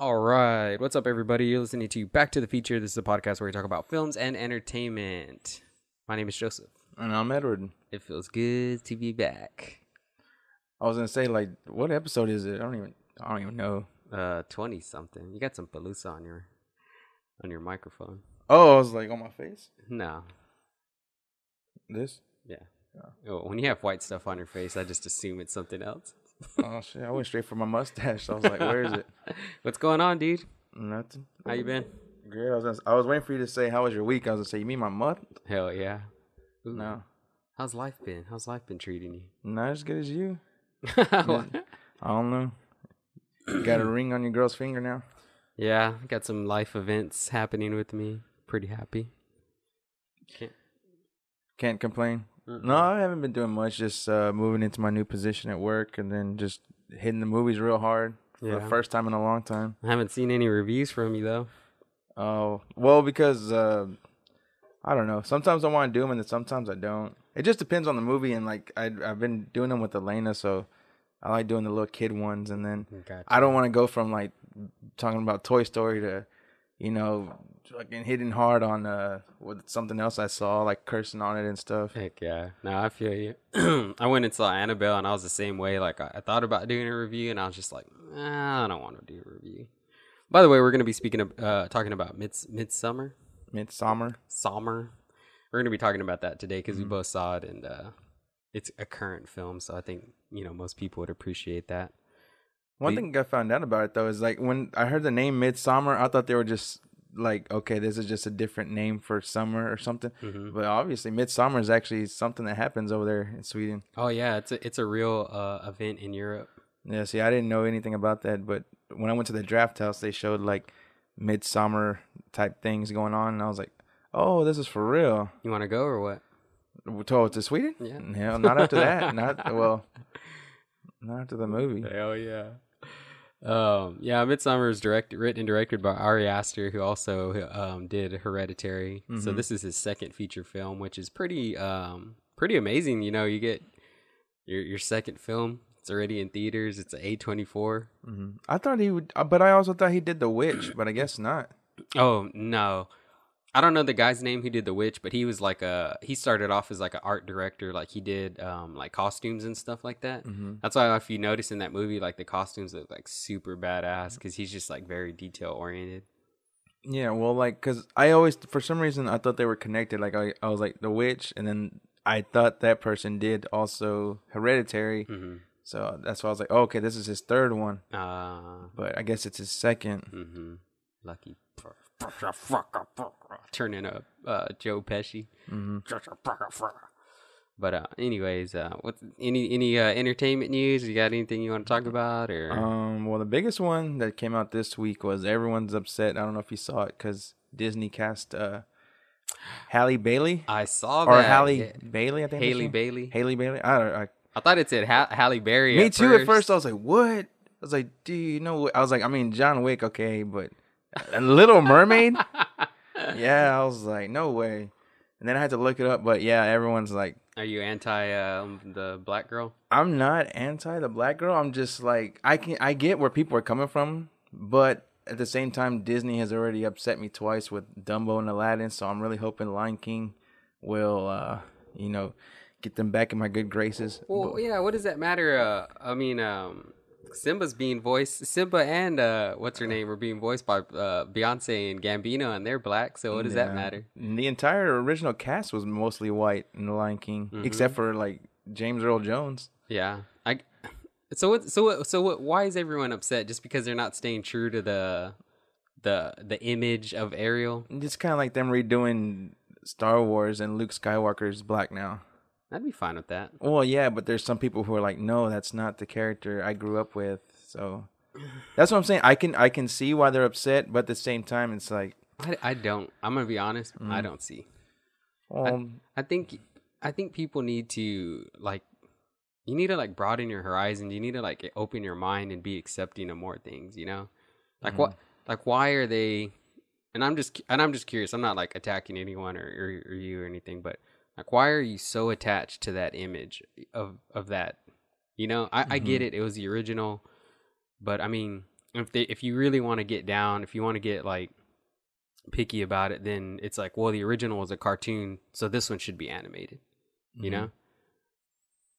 All right. What's up, everybody? You're listening to Back to the Feature. This is a podcast where we talk about films and entertainment. My name is Joseph. And I'm Edward. It feels good to be back. I was gonna say, like, what episode is it? I don't even, I don't even know. Uh, twenty something. You got some Palooza on your, on your microphone. Oh, I was like on my face. No. This. Yeah. Oh, when you have white stuff on your face, I just assume it's something else. Oh shit! I went straight for my mustache. I was like, where is it? What's going on, dude? Nothing. How you been? Good. I was, gonna, I was waiting for you to say, how was your week? I was gonna say, you mean my month? Hell yeah. Ooh. No, How's life been? How's life been treating you? not as good as you. I don't know. You got a ring on your girl's finger now. yeah, got some life events happening with me. Pretty happy. Can't. Can't complain. No, I haven't been doing much. Just uh, moving into my new position at work, and then just hitting the movies real hard for Yeah. the first time in a long time. I haven't seen any reviews from you though. Oh, well, because uh, I don't know. Sometimes I want to do them, and then sometimes I don't. It just depends on the movie, and like I, I've been doing them with Elena, so I like doing the little kid ones, and then Gotcha. I don't want to go from like talking about Toy Story to, you know, fucking hitting hard on uh with something else I saw, like cursing on it and stuff. Heck yeah. No, I feel you. I went and saw Annabelle and I was the same way. Like I, I thought about doing a review and I was just like, nah, I don't want to do a review. By the way, we're gonna be speaking of uh talking about Mids Midsommar. Midsommar. Summer. We're gonna be talking about that today because we both saw it and uh it's a current film, so I think, you know, most people would appreciate that. One The- thing I found out about it though is like when I heard the name Midsummer, I thought they were just like, okay, this is just a different name for summer or something. Mhm. But obviously, Midsummer is actually something that happens over there in Sweden. Oh yeah, it's a it's a real uh event in Europe. Yeah, see, I didn't know anything about that, but when I went to the draft house, they showed like midsummer type things going on, and I was like, oh, this is for real. You wanna go or what? We told to Sweden? Yeah. Hell, not after that. Not well, not after the movie. Hell yeah. Um, yeah, Midsommar is directed, written and directed by Ari Aster, who also um, did Hereditary. So this is his second feature film, which is pretty, um, pretty amazing. You know, you get your your second film. It's already in theaters. It's a twenty four. hmm I thought he would, uh, but I also thought he did The Witch, but I guess not. Oh no, I don't know the guy's name who did The Witch, but he was like a he started off as like an art director. Like he did um like costumes and stuff like that. Mm-hmm. That's why if you notice in that movie, like the costumes look like super badass because he's just like very detail oriented. Yeah, well, like, cause I always, for some reason, I thought they were connected. Like, I, I was like The Witch, and then I thought that person did also Hereditary. Mm-hmm. So that's why I was like, oh, okay, this is his third one, Uh, but I guess it's his second. mm-hmm. Lucky. Turning up uh, Joe Pesci. Mm-hmm. But uh, anyways, uh, what's any any uh, entertainment news? You got anything you want to talk about or? Um, well, the biggest one that came out this week was everyone's upset. I don't know if you saw it because Disney cast uh, Halle Bailey I saw or that. Halle Yeah. Bailey. I think Haley Bailey. Haley Bailey. I don't. I, I thought it said ha- Halle Berry. me at too. At first, I was like, what? I was like, do you know? What? I was like, I mean, John Wick, okay, but a Little Mermaid. yeah, I was like, no way. And then I had to look it up, but yeah, everyone's like, Are you anti um, the black girl? I'm not anti the black girl. I'm just like I can I get where people are coming from, but at the same time, Disney has already upset me twice with Dumbo and Aladdin. So I'm really hoping Lion King will, uh, you know, get them back in my good graces. Well, yeah. What does that matter? Uh, I mean, um, Simba's being voiced. Simba and uh, what's her name are being voiced by uh, Beyonce and Gambino, and they're black. So what does that matter? The entire original cast was mostly white in the Lion King, Mm-hmm. except for like James Earl Jones. Yeah. I. So what? So what? So what? Why is everyone upset? Just because they're not staying true to the the the image of Ariel? It's kind of like them redoing Star Wars and Luke Skywalker is black now. I'd be fine with that. Well, yeah, but there's some people who are like, no, that's not the character I grew up with. So that's what I'm saying. I can I can see why they're upset, but at the same time, it's like, I, I don't. I'm gonna be honest. Mm. I don't see. well, I think I think people need to like you need to like broaden your horizons. You need to like open your mind and be accepting of more things, you know? Like what like why are they and I'm just and I'm just curious. I'm not like attacking anyone or, or, or you or anything, but like why are you so attached to that image of of that? You know, I, I get it. It was the original, but I mean, if they if you really want to get down, if you want to get like picky about it, then it's like, well, the original was a cartoon, so this one should be animated. You Mhm. know,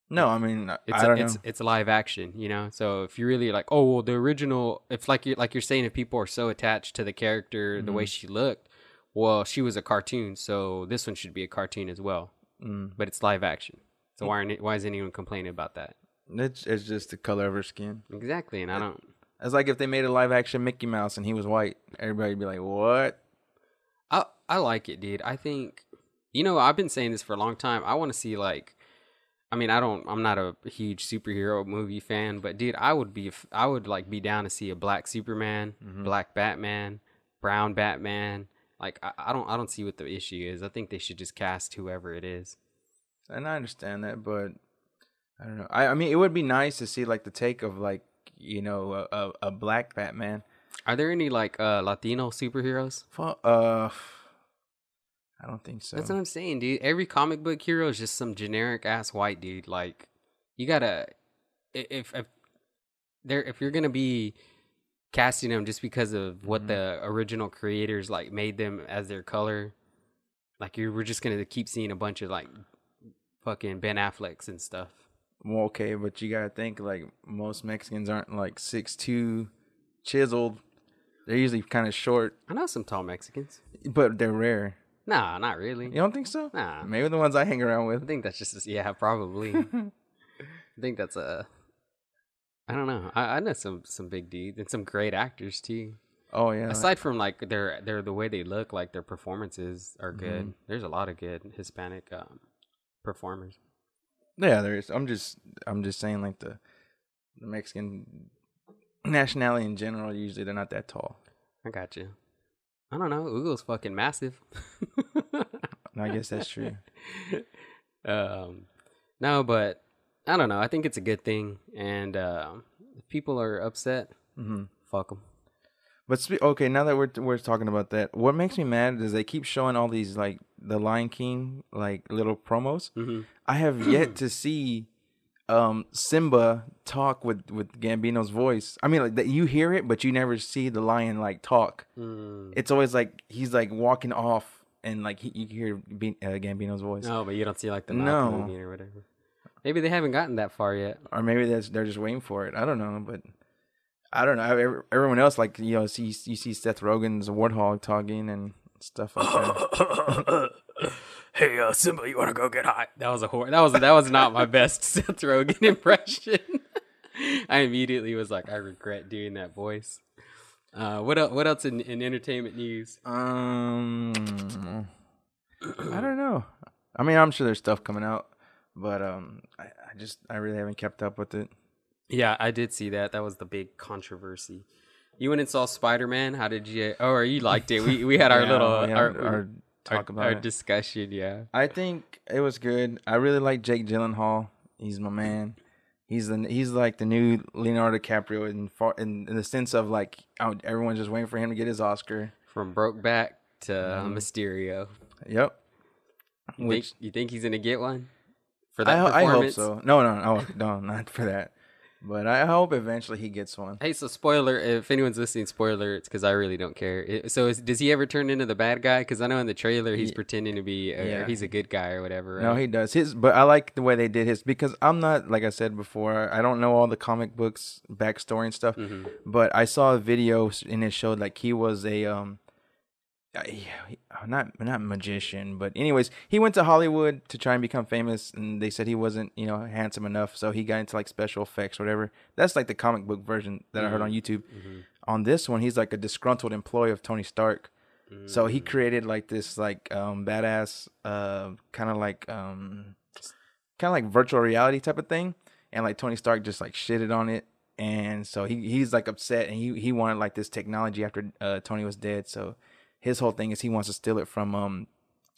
No, I mean, it's I a, don't it's know. it's live action. You know, so if you really like, oh, well, the original, if like you like you're saying, if people are so attached to the character, the way Mm-hmm. she looked, well, she was a cartoon, so this one should be a cartoon as well. Mm. But it's live action, so why aren't why is anyone complaining about that? It's it's just the color of her skin. Exactly, and I don't. It's like if they made a live action Mickey Mouse and he was white, everybody'd be like, "What?" I I like it, dude. I think you know I've been saying this for a long time. I want to see like, I mean, I don't. I'm not a huge superhero movie fan, but dude, I would be. I would like be down to see a black Superman, black Batman, brown Batman. Like I, I don't. I don't see what the issue is. I think they should just cast whoever it is. And I understand that, but I don't know. I, I mean, it would be nice to see like the take of like you know a, a, a black Batman. Are there any like uh Latino superheroes? Fu- Uh, I don't think so. That's what I'm saying, dude. Every comic book hero is just some generic ass white dude. Like, you gotta if if there if you're gonna be casting them just because of what mm-hmm. the original creators like made them as their color, like you we're just gonna keep seeing a bunch of like fucking Ben Afflecks and stuff. Well, okay, but you gotta think like most Mexicans aren't like six two, chiseled. They're usually kind of short, I know some tall Mexicans. but they're rare. Nah, not really. You don't think so? Nah. Maybe the ones I hang around with. I think that's just yeah, probably. I think that's a. I don't know. I, I know some some big dudes and some great actors too. Oh yeah. Aside from like their their the way they look, like their performances are Mm-hmm. good. There's a lot of good Hispanic um, performers. Yeah, there is. I'm just I'm just saying like the the Mexican nationality in general usually they're not that tall. I got you. I don't know. Ugo's fucking massive. I guess that's true. um, no, but I don't know. I think it's a good thing, and uh, if people are upset, hmm fuck them. But spe- okay, now that we're we're talking about that, what makes me mad is they keep showing all these like the Lion King like little promos. Mm-hmm. I have yet to see um Simba talk with with Gambino's voice. I mean, like that you hear it, but you never see the lion like talk. Mm. It's always like he's like walking off, and like he, you hear Be- uh, Gambino's voice. No, but you don't see like the No. moving or whatever. Maybe they haven't gotten that far yet. or maybe that's they're just waiting for it. I don't know, but I don't know. Everyone else, like you know, see you see Seth Rogen's warthog talking and stuff like that. hey, uh, Simba, you want to go get high? That was a hor- that was that was not my best Seth Rogen impression. I immediately was like, I regret doing that voice. Uh, what else? What else in, in entertainment news? Um, I don't know. I mean, I'm sure there's stuff coming out, but um, I, I just I really haven't kept up with it. Yeah, I did see that. That was the big controversy. You went and saw Spider Man. How did you? Oh, or you liked it? We we had our Yeah, little had our, our, our, talk about our discussion. Yeah. I think it was good. I really like Jake Gyllenhaal. He's my man. He's the he's like the new Leonardo DiCaprio in far, in, in the sense of like everyone's just waiting for him to get his Oscar. From Brokeback to uh, Mm-hmm. Mysterio. Yep. You Which think you think he's gonna get one for I, that ho- I hope so. No, no, no, no, not for that. But I hope eventually he gets one. Hey, so spoiler, if anyone's listening, spoiler, it's because I really don't care. It- so, is, does he ever turn into the bad guy? Because I know in the trailer he's pretending to be, uh, Yeah. he's a good guy or whatever. Right? No, he does his, but I like the way they did his because I'm not like I said before. I don't know all the comic books backstory and stuff, Mhm. but I saw a video and it showed like he was a um, not not magician, but anyways, he went to Hollywood to try and become famous, and they said he wasn't you know handsome enough, so he got into like special effects, or whatever. That's like the comic book version that I heard on YouTube. Mhm. On this one, he's like a disgruntled employee of Tony Stark. So Mm. he created like this like um badass uh kind of like um kind of like virtual reality type of thing and like Tony Stark just like shitted on it and so he he's like upset and he he wanted like this technology after uh Tony was dead so his whole thing is he wants to steal it from um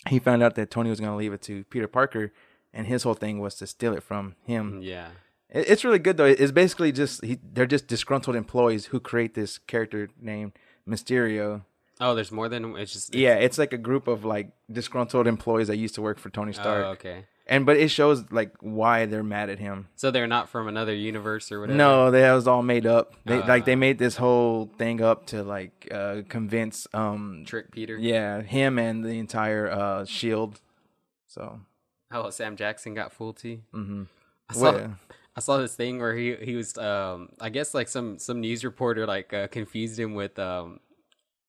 he found out that Tony was going to leave it to Peter Parker and his whole thing was to steal it from him Yeah. it- It's really good though. It's basically just he, they're just disgruntled employees who create this character named Mysterio. Oh, there's more than it's just. Yeah, it's like a group of like disgruntled employees that used to work for Tony Oh, Stark. okay. And but it shows like why they're mad at him. So they're not from another universe or whatever. No, that was all made up. They like they Uh. made this whole thing up to like uh convince um Trick Peter. yeah him and the entire uh Shield. So Oh, Sam Jackson got fooled too. hmm I saw, Well, I saw this thing where he he was um I guess like some some news reporter like uh, confused him with um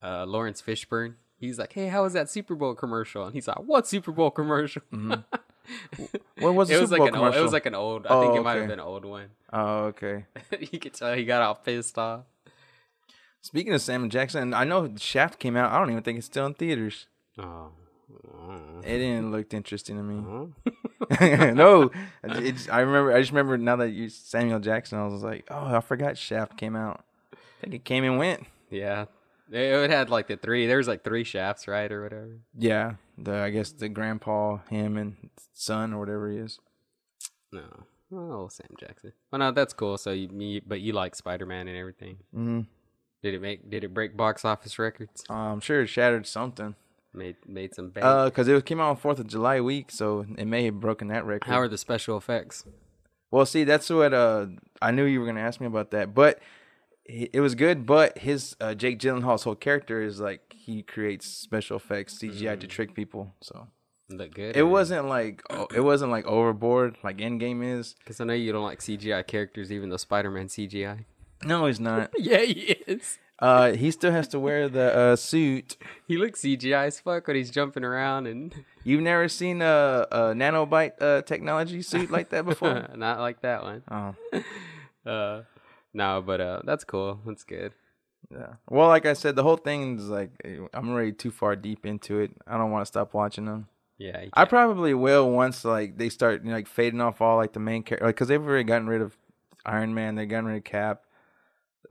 uh Laurence Fishburne. He's like, "Hey, how was that Super Bowl commercial?" And he's like, "What Super Bowl commercial?" what was the it was Super like Bowl an old, it was like an old. I Oh, think it might have been an old one. oh okay. you could tell he got all pissed off. Speaking of Sam Jackson, I know Shaft came out. I don't even think it's still in theaters. Oh. It didn't look interesting to me. Uh-huh. no, I remember. I just remember now that you Samuel Jackson. I was like, oh, I forgot Shaft came out. I think it came and went. Yeah. It had like the three. There was like three shafts, right, or whatever. Yeah, the I guess the grandpa, him and son or whatever he is. No. Oh, Sam Jackson. Well, no, that's cool. So you, me, but you like Spider Man and everything. Mm-hmm. Did it make? Did it break box office records? I'm sure it shattered something. Made made some bank. Uh, cause it came out on Fourth of July week, so it may have broken that record. How are the special effects? Well, see, that's what uh I knew you were gonna ask me about that, but he- it was good. But his uh, Jake Gyllenhaal's whole character is like he creates special effects CGI to trick people. So Look good. it wasn't like oh, it wasn't like overboard like Endgame is. because I know you don't like CGI characters, even though Spider Man CGI. No, he's not. Yeah, he is. Uh, he still has to wear the uh suit. He looks CGI as fuck when he's jumping around and You've never seen a, a nanobite uh, technology suit like that before? not like that one. oh, Uh, no, but uh, that's cool. That's good. yeah. Well, like I said, the whole thing is like I'm already too far deep into it. I don't want to stop watching them. Yeah, I probably will once like they start you know, like fading off all like the main character, like because they've already gotten rid of Iron Man, they've gotten rid of Cap.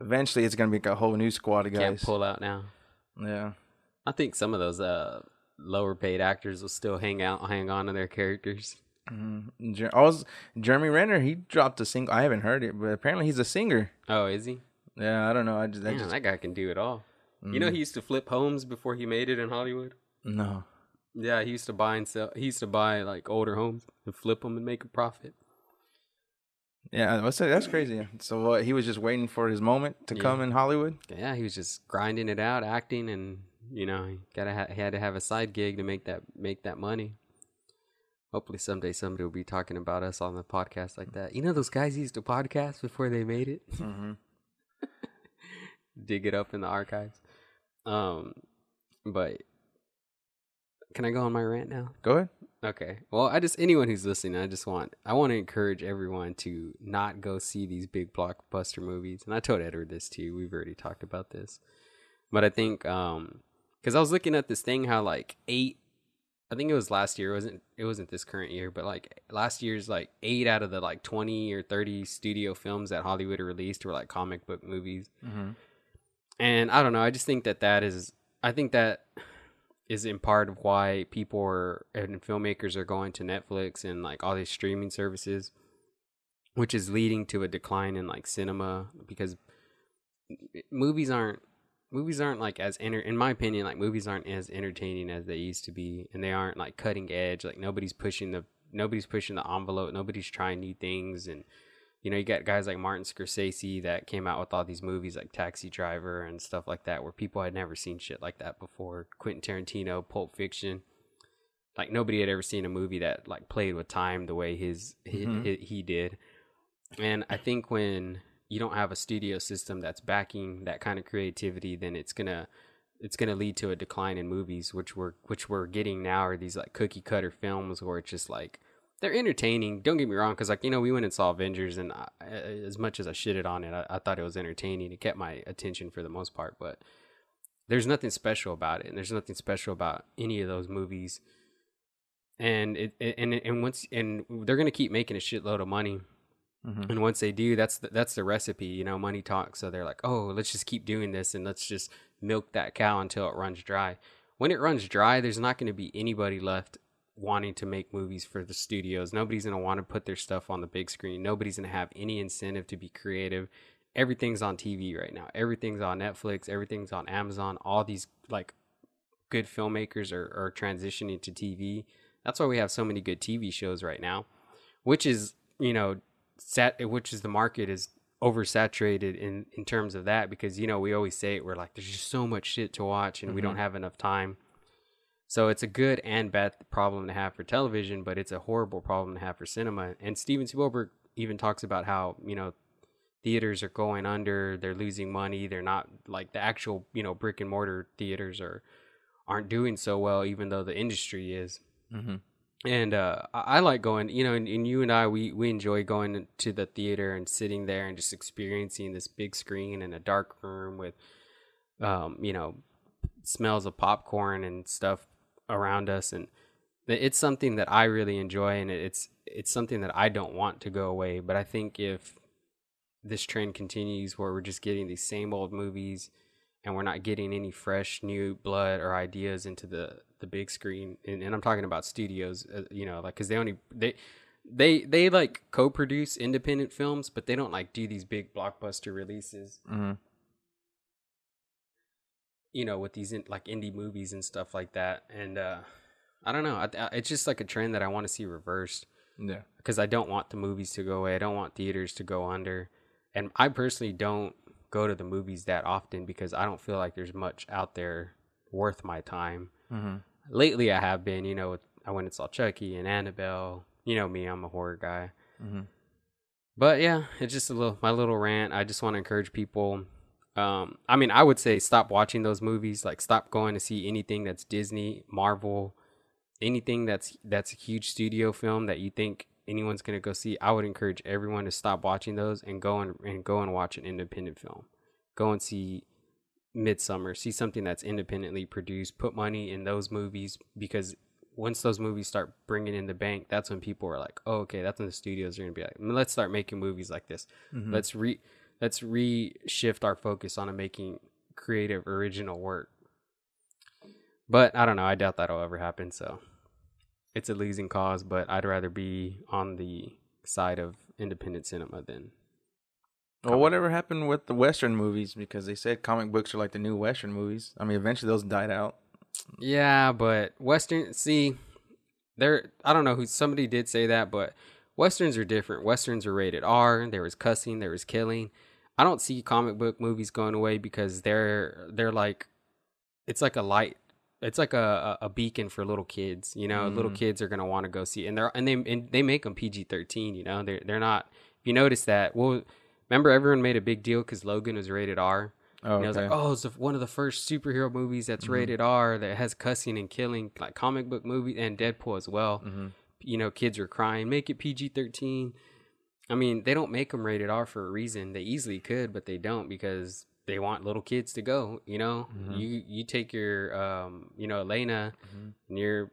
Eventually, it's gonna be like a whole new squad of can't guys. pull out now. Yeah, I think some of those uh lower paid actors will still hang out, hang on to their characters. Mm-hmm. Jer- I was Jeremy Renner. He dropped a single. I haven't heard it, but apparently he's a singer. Oh, is he? Yeah, I don't know. I just, I just that guy can do it all. You know, he used to flip homes before he made it in Hollywood. no. Yeah, he used to buy and sell. He used to buy like older homes and flip them and make a profit. Yeah, that's that's crazy. So what? He was just waiting for his moment to Yeah. come in Hollywood. Yeah, he was just grinding it out, acting, and you know, he gotta ha- he had to have a side gig to make that make that money. Hopefully, someday somebody will be talking about us on the podcast like that. You know, those guys used to podcast before they made it. Mm-hmm. Dig it up in the archives. Um, but can I go on my rant now? Go ahead. Okay. Well, I just anyone who's listening, I just want I want to encourage everyone to not go see these big blockbuster movies. And I told Edward this too. We've already talked about this. But I think um cuz I was looking at this thing how like 8 I think it was last year, it wasn't it wasn't this current year, but like last year's like 8 out of the like 20 or 30 studio films that Hollywood released were like comic book movies. Mm-hmm. And I don't know. I just think that that is. I think that is in part of why people are and filmmakers are going to Netflix and like all these streaming services, which is leading to a decline in like cinema because movies aren't movies aren't like as enter in my opinion like movies aren't as entertaining as they used to be and they aren't like cutting edge like nobody's pushing the nobody's pushing the envelope nobody's trying new things and you know, you got guys like Martin Scorsese that came out with all these movies like Taxi Driver and stuff like that, where people had never seen shit like that before. Quentin Tarantino, Pulp Fiction, like nobody had ever seen a movie that like played with time the way his, Mhm. he, he did. And I think when you don't have a studio system that's backing that kind of creativity, then it's gonna it's gonna lead to a decline in movies, which we're which we're getting now are these like cookie cutter films where it's just like they're entertaining. Don't get me wrong, because like you know, we went and saw Avengers, and uh, I, as much as I shitted on it, I, I thought it was entertaining. It kept my attention for the most part, but there's nothing special about it, and there's nothing special about any of those movies. And it, it and and once and they're gonna keep making a shitload of money, Mhm. and once they do, that's the, that's the recipe. You know, money talks. So they're like, oh, let's just keep doing this, and let's just milk that cow until it runs dry. When it runs dry, there's not going to be anybody left wanting to make movies for the studios. Nobody's going to want to put their stuff on the big screen. Nobody's going to have any incentive to be creative. Everything's on TV right now. Everything's on Netflix. Everything's on Amazon. All these like good filmmakers are, are transitioning to TV. That's why we have so many good TV shows right now, which is you know, sat which is the market is oversaturated in in terms of that because you know we always say it we're like there's just so much shit to watch and mm-hmm. we don't mm-hmm. have enough time. So it's a good and bad problem to have for television, but it's a horrible problem to have for cinema. And Steven Spielberg even talks about how you know theaters are going under, they're losing money, they're not like the actual you know brick and mortar theaters are aren't doing so well, even though the industry is. Mm-hmm and uh, I like going, you know, and, and, you and I, we, we enjoy going to the theater and sitting there and just experiencing this big screen in a dark room with, um, you know, smells of popcorn and stuff around us. And it's something that I really enjoy and it's, it's something that I don't want to go away. But I think if this trend continues where we're just getting these same old movies and we're not getting any fresh new blood or ideas into the the big screen and, and i'm talking about studios uh, you know like because they only they they they like co-produce independent films but they don't like do these big blockbuster releases mm-hmm. you know with these in, like indie movies and stuff like that and uh i don't know I, I, it's just like a trend that i want to see reversed yeah because i don't want the movies to go away i don't want theaters to go under and i personally don't go to the movies that often because I don't feel like there's much out there worth my time. Mm-hmm. Lately, I have been. You know, I went and saw Chucky and Annabelle. You know me, I'm a horror guy. Mm-hmm. But yeah, it's just a little my little rant. I just want to encourage people. Um, I mean, I would say stop watching those movies. Like, stop going to see anything that's Disney, Marvel, anything that's that's a huge studio film that you think anyone's gonna go see, I would encourage everyone to stop watching those and go and, and go and watch an independent film. Go and see Midsommar. See something that's independently produced. Put money in those movies because once those movies start bringing in the bank, that's when people are like, "Oh, okay." That's when the studios are gonna be like, "Let's start making movies like this. Mm-hmm. Let's re let's reshift our focus on making creative, original work." But I don't know. I doubt that'll ever happen. So it's a losing cause, but I'd rather be on the side of independent cinema than. Well, whatever happened with the Western movies? Because they said comic books are like the new Western movies. I mean, eventually those died out. Yeah, but Western, see, there. I don't know who. Somebody did say that, but Westerns are different. Westerns are rated R. There was cussing. There was killing. I don't see comic book movies going away because they're they're like, it's like a light it's like a, a beacon for little kids. You know, mm. little kids are gonna want to go see, it. and they're and they and they make them PG thirteen. You know, they're they're not. If you notice that, well, remember everyone made a big deal because Logan was rated R. Oh, and I was like, oh, it's one of the first superhero movies that's mm-hmm. rated R that has cussing and killing, like comic book movie and Deadpool as well. Mm-hmm. You know, kids are crying, make it PG thirteen. I mean, they don't make them rated R for a reason. They easily could, but they don't because they want little kids to go. You know, mm-hmm. you you take your um, you know Elena, mm-hmm. and you're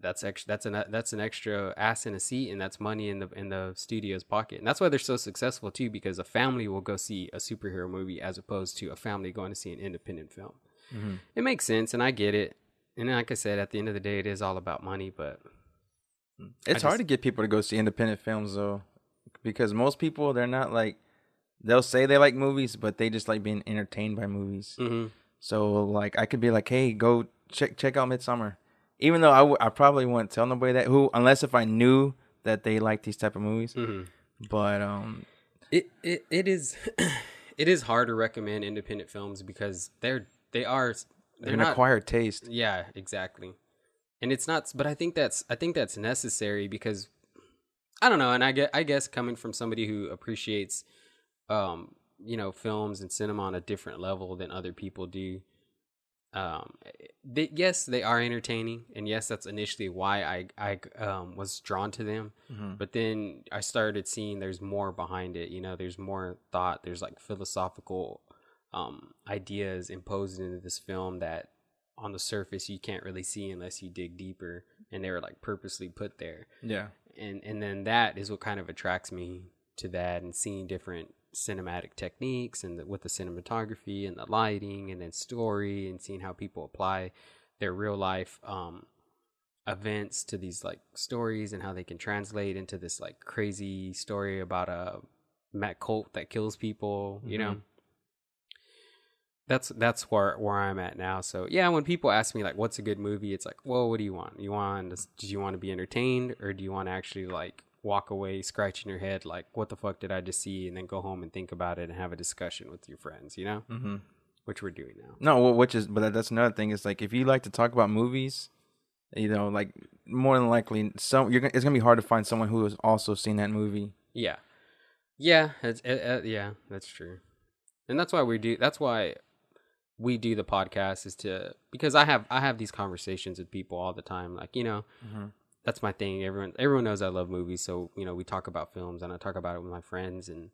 that's extra that's an that's an extra ass in a seat, and that's money in the in the studio's pocket. And that's why they're so successful too, because a family will go see a superhero movie as opposed to a family going to see an independent film. Mm-hmm. It makes sense, and I get it. And like I said, at the end of the day, it is all about money. But it's hard to get people to go see independent films though, because most people they're not like they'll say they like movies, but they just like being entertained by movies. Mm-hmm. So like I could be like, hey, go check check out Midsommar, even though I, w- I probably wouldn't tell nobody that who unless if I knew that they like these type of movies. Mm-hmm. But um, it it it is it is hard to recommend independent films because they're they are they're an not, acquired taste. Yeah, exactly. And it's not, but I think that's I think that's necessary because I don't know, and I get I guess coming from somebody who appreciates um, you know, films and cinema on a different level than other people do. Um, they, yes, they are entertaining, and yes, that's initially why I I um, was drawn to them. Mm-hmm. But then I started seeing there's more behind it. You know, there's more thought. There's like philosophical um, ideas imposed into this film that on the surface you can't really see unless you dig deeper, and they were like purposely put there. Yeah, and and then that is what kind of attracts me to that, and seeing different cinematic techniques and the, with the cinematography and the lighting and then story and seeing how people apply their real life um, events to these like stories and how they can translate into this like crazy story about a Matt cult that kills people, you mm-hmm. know. that's that's where where I'm at now. So yeah, when people ask me like, "What's a good movie?" It's like, "Well, what do you want? You want do you want to be entertained, or do you want to actually like walk away scratching your head like, what the fuck did I just see?" and then go home and think about it and have a discussion with your friends, you know? Mm-hmm. Which we're doing now. No, well, which is, but that's another thing. Is like if you like to talk about movies, you know, like more than likely, some you're gonna, it's gonna be hard to find someone who has also seen that movie. Yeah, yeah, it's, it, uh, yeah, that's true, and that's why we do. That's why we do the podcast is to because I have I have these conversations with people all the time. Like you know, that's my thing. Everyone everyone knows I love movies, so you know we talk about films and I talk about it with my friends, and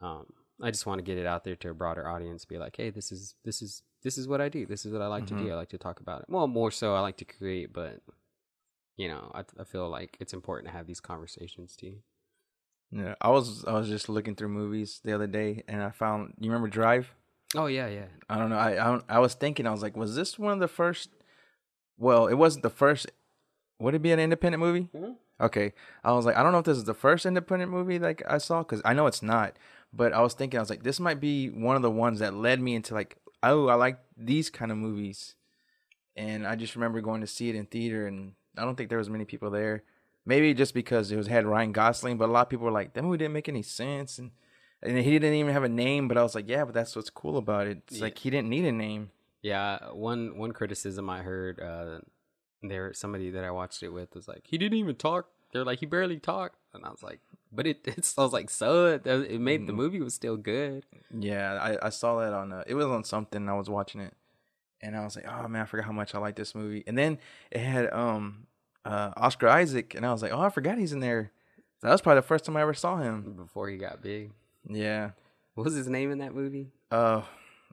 um, I just want to get it out there to a broader audience. Be like, hey, this is this is this is what I do. This is what I like to do. I like to talk about it. Well, more so, I like to create, but you know, I I feel like it's important to have these conversations too. Yeah, I was I was just looking through movies the other day, and I found you remember Drive. Oh yeah, yeah. I don't know. I I, don't- I was thinking I was like, was this one of the first? Well, it wasn't the first. Would it be an independent movie? Mhm. Okay, I was like, I don't know if this is the first independent movie like I saw because I know it's not. But I was thinking, I was like, this might be one of the ones that led me into like, oh, I like these kind of movies. And I just remember going to see it in theater, and I don't think there was many people there. Maybe just because it was had Ryan Gosling, but a lot of people were like, that movie didn't make any sense, and and he didn't even have a name. But I was like, yeah, but that's what's cool about it. It's Yeah. like he didn't need a name. Yeah, one one criticism I heard uh there somebody that I watched it with was like he didn't even talk. They're like he barely talked, and I was like, but it it's I was like so it, it made the movie was still good. Yeah, I, I saw that on uh, it was on something. I was watching it, and I was like, oh man, I forgot how much I like this movie. And then it had um uh Oscar Isaac, and I was like, oh, I forgot he's in there. That was probably the first time I ever saw him. Before he got big, Yeah. what was his name in that movie? Uh,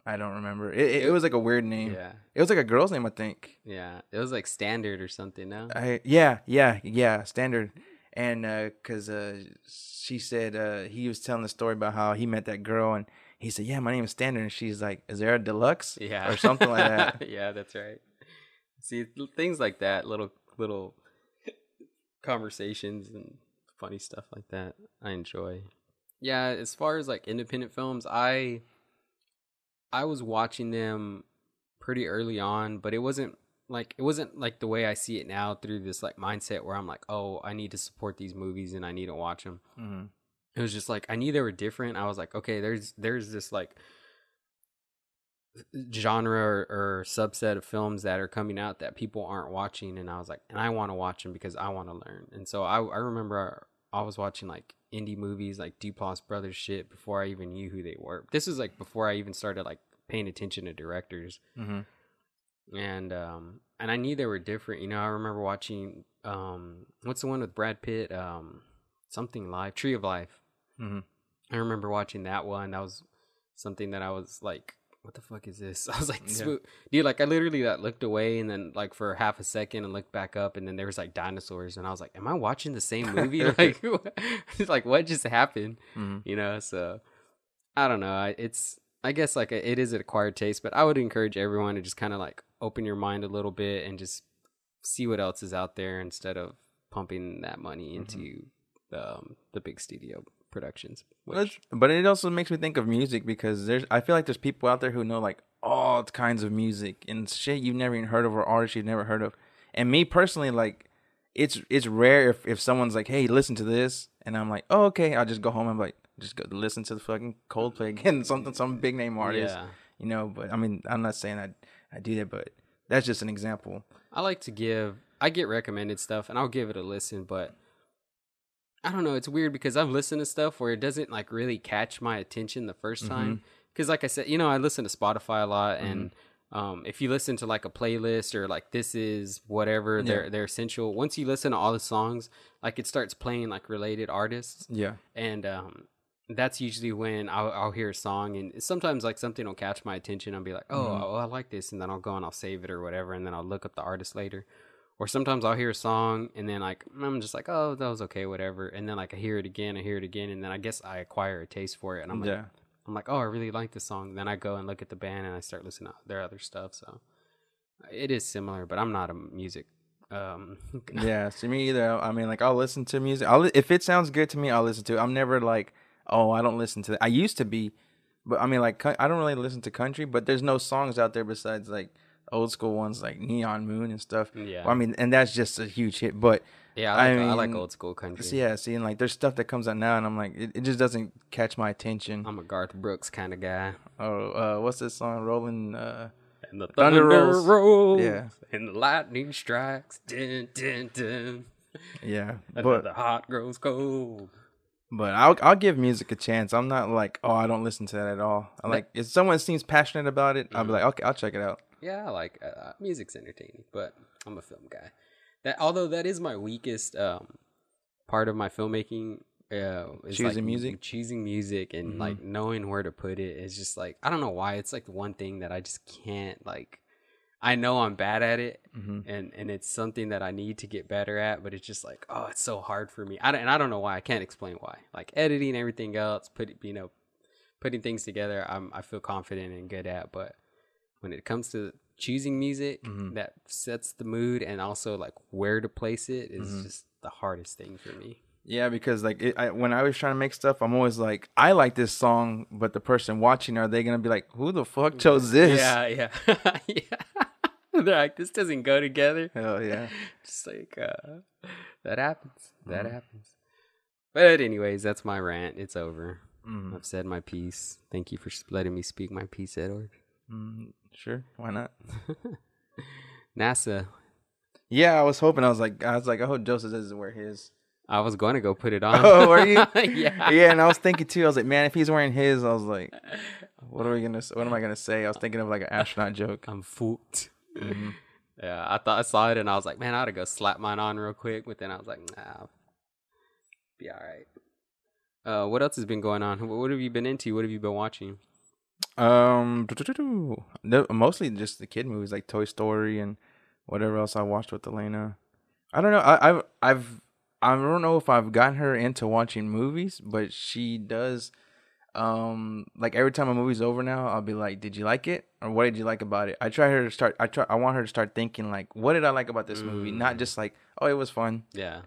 I don't remember. It, it, it was like a weird name. Yeah, It was like a girl's name, I think. yeah, it was like Standard or something. No, I yeah yeah yeah standard, and uh, cause uh, she said uh, he was telling the story about how he met that girl, and he said, yeah, my name is Standard, and she's like, is there a deluxe? yeah, or something like that. yeah, that's right. See things like that, little little conversations and funny stuff like that. I enjoy. Yeah, as far as like independent films, I I was watching them pretty early on, but it wasn't like it wasn't like the way I see it now through this like mindset where I'm like, "Oh, I need to support these movies and I need to watch them." hmm it was just like I knew they were different. I was like, okay, there's there's this like genre or, or subset of films that are coming out that people aren't watching, and I was like, and I want to watch them because I want to learn. And so I I remember I was watching like indie movies like Duplass Brothers shit before I even knew who they were. This was like before I even started like paying attention to directors hmm and um and I knew they were different. You know, I remember watching um what's the one with Brad Pitt? Um something live, Tree of Life. hmm I remember watching that one. That was something that I was like, what the fuck is this? I was like, Yeah. dude, like I literally like, looked away and then like for half a second and looked back up and then there was like dinosaurs and I was like, am I watching the same movie? like, like what just happened? hmm You know, so I don't know. I, it's I guess like it is an acquired taste, but I would encourage everyone to just kind of like open your mind a little bit and just see what else is out there instead of pumping that money into the um, the big studio productions. But, Which, but it also makes me think of music because there's I feel like there's people out there who know like all kinds of music and shit you've never even heard of or artists you've never heard of. And me personally, like it's it's rare if, if someone's like, Hey, listen to this and I'm like, Oh, okay, I'll just go home and like just go listen to the fucking Coldplay again, something some big name artist. yeah, You know, but I mean I'm not saying I I do that, but that's just an example. I like to give. I get recommended stuff and I'll give it a listen, but I don't know. It's weird because I've listened to stuff where it doesn't like really catch my attention the 1st Mm-hmm. time. Because like I said, you know, I listen to Spotify a lot, and um, if you listen to like a playlist or like this is whatever they're they're essential. Once you listen to all the songs, like it starts playing like related artists, Yeah. and um, that's usually when I'll, I'll hear a song, and sometimes like something will catch my attention. I'll be like, oh, Mm-hmm. oh, I like this, and then I'll go and I'll save it or whatever, and then I'll look up the artist later. Or sometimes I'll hear a song and then like I'm just like, oh, that was okay, whatever. And then like I hear it again, I hear it again, and then I guess I acquire a taste for it, and I'm like, yeah. I'm like, oh, I really like this song. Then I go and look at the band and I start listening to their other stuff. So it is similar, but I'm not a music. Um, yeah, to me either. I mean, like I'll listen to music. I'll if it sounds good to me, I'll listen to it. I'm never like, oh, I don't listen to. It. I used to be, But I mean, like I don't really listen to country, but there's no songs out there besides like old school ones like Neon Moon and stuff. Yeah. Well, I mean, and that's just a huge hit. But Yeah, I like, I, I like old school country. so yeah, seeing like there's stuff that comes out now, and I'm like, it, it just doesn't catch my attention. I'm a Garth Brooks kind of guy. Oh, uh, what's this song? Rolling. Uh, And the Thunder thunder, rolls. rolls. Yeah. And the lightning strikes. Dun, dun, dun. yeah, And but the heart grows cold. But I'll I'll give music a chance. I'm not like, oh, I don't listen to that at all. I like if someone seems passionate about it, I'll be like, okay, I'll check it out. Yeah, I like uh, music's entertaining, but I'm a film guy. That although that is my weakest um, part of my filmmaking. Uh, is Choosing like music? choosing music, and like knowing where to put it is just like I don't know why it's like one thing that I just can't like. I know I'm bad at it, mm-hmm. and and it's something that I need to get better at, but it's just like oh, it's so hard for me. I don't, and I don't know why. I can't explain why. Like editing everything else, put you know, putting things together, I'm I feel confident and good at, but when it comes to choosing music mm-hmm. that sets the mood and also like where to place it is mm-hmm. just the hardest thing for me. Yeah, because like it, I, when I was trying to make stuff, I'm always like, I like this song, but the person watching, are they gonna be like, who the fuck chose this? Yeah, yeah, yeah. They're like, this doesn't go together. Hell yeah. Just like uh, that happens. That happens. But anyways, that's my rant. It's over. I've said my piece. Thank you for letting me speak my piece, Edward. Mm, sure, why not? NASA. Yeah, I was hoping. I was like, I was like, I hope Joseph doesn't wear his. I was going to go put it on. Oh, were you? yeah. Yeah, and I was thinking too. I was like, man, if he's wearing his, I was like, what are we gonna? What am I gonna say? I was thinking of like an astronaut joke. I'm fooled. Yeah, I thought I saw it and I was like, man, I ought to go slap mine on real quick. But then I was like, nah, be all right. Uh, what else has been going on? What have you been into? What have you been watching? Um, mostly just the kid movies like Toy Story and whatever else I watched with Elena. I don't know. I, I've I've I don't know if I've gotten her into watching movies, but she does. Um, like every time a movie's over now, I'll be like, "Did you like it? Or what did you like about it?" I try her to start. I try. I want her to start thinking like, "What did I like about this movie?" Not mm. just like, "Oh, it was fun." Yeah,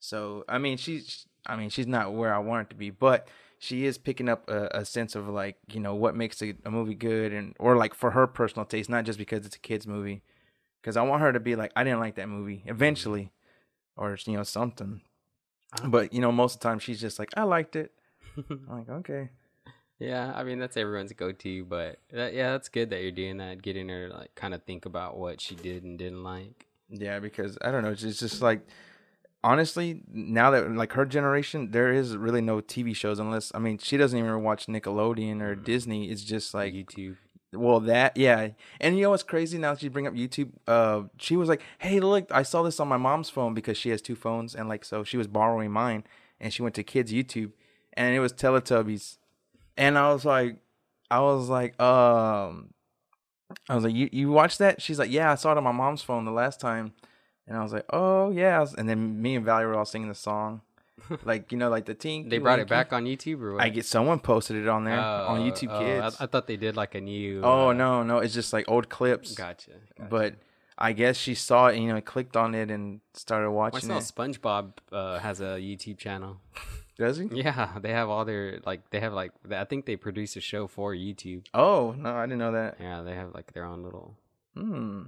So I mean, she's I mean, she's not where I want her to be, but she is picking up a, a sense of like you know what makes a, a movie good, and or like for her personal taste, not just because it's a kids movie. Because I want her to be like, I didn't like that movie eventually, mm-hmm. or you know something. Uh-huh. But you know, most of the time she's just like, I liked it. I'm like, okay. Yeah. I mean, that's everyone's go-to, but that, yeah, that's good that you're doing that, getting her to, like kind of think about what she did and didn't like. Yeah, because I don't know. It's just, just like honestly, now that like her generation, there is really no TV shows unless I mean she doesn't even watch Nickelodeon or Disney. It's just like YouTube. well that yeah. And you know what's crazy? Now that you bring up YouTube, uh, she was like, "Hey, look, I saw this on my mom's phone because she has two phones, and like so she was borrowing mine, and she went to kids YouTube, and it was Teletubbies, and I was like, I was like, um." I was like, "You you watched that?" She's like, "Yeah, I saw it on my mom's phone the last time." And I was like, "Oh yeah." And then me and Valerie were all singing the song, like you know, like the team. They brought it back on YouTube or what? I get someone posted it on there on Oh, YouTube oh, Kids. I, I thought they did like a new. oh uh, no, no, it's just like old clips. Gotcha. gotcha. But I guess she saw it, you know, clicked on it and started watching I watching saw it. SpongeBob uh, has a YouTube channel. Does he? Yeah, they have all their like they have like I think they produce a show for YouTube. Oh no, I didn't know that. Yeah, they have like their own little. Hmm.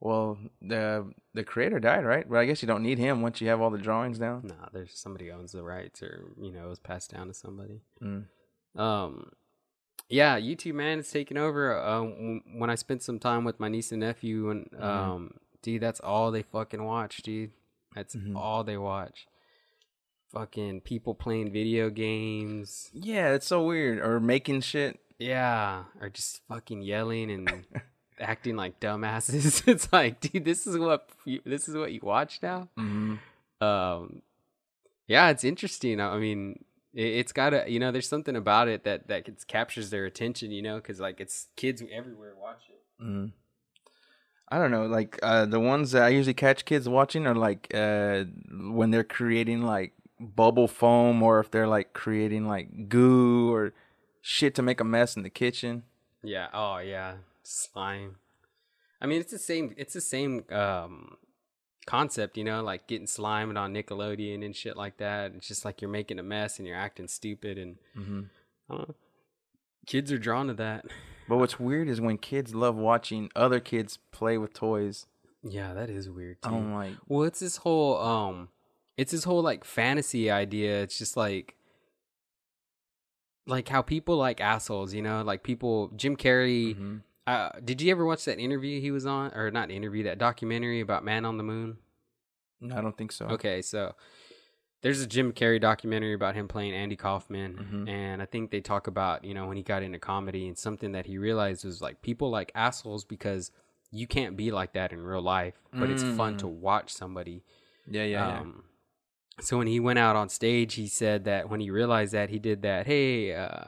Well, the the creator died, right? But I guess you don't need him once you have all the drawings down. Nah, there's somebody owns the rights, or you know, it was passed down to somebody. Mm. Um, yeah, YouTube man, it's taking over. Um, when I spent some time with my niece and nephew, and Mm-hmm. um, dude, that's all they fucking watch, dude. That's Mm-hmm. all they watch. Fucking people playing video games. Yeah, it's so weird. Or making shit. Yeah, or just fucking yelling and acting like dumbasses. It's like, dude, this is what you, this is what you watch now. Mm-hmm. Um, yeah, it's interesting. I mean, it, it's got to, you know, there's something about it that that gets, captures their attention, you know, because like it's kids everywhere watch it. Mm-hmm. I don't know, like uh, the ones that I usually catch kids watching are like uh, when they're creating like bubble foam, or if they're like creating like goo or shit to make a mess in the kitchen. Yeah. Oh yeah, slime. I mean, it's the same. It's the same um concept, you know, like getting slimed on Nickelodeon and shit like that. It's just like you're making a mess and you're acting stupid and Mm-hmm. I don't know. Kids are drawn to that. But what's weird is when kids love watching other kids play with toys. Yeah, that is weird too. I'm like, Well, it's this whole um it's this whole like fantasy idea. It's just like like how people like assholes, you know? Like people Jim Carrey mhm. uh did you ever watch that interview he was on or not interview that documentary about Man on the Moon? no, I don't think so. Okay, so there's a Jim Carrey documentary about him playing Andy Kaufman, Mhm. and I think they talk about you know when he got into comedy and something that he realized was like people like assholes because you can't be like that in real life, but it's fun Mm. to watch somebody. Yeah, yeah, Um, so when he went out on stage, he said that when he realized that he did that, hey, uh,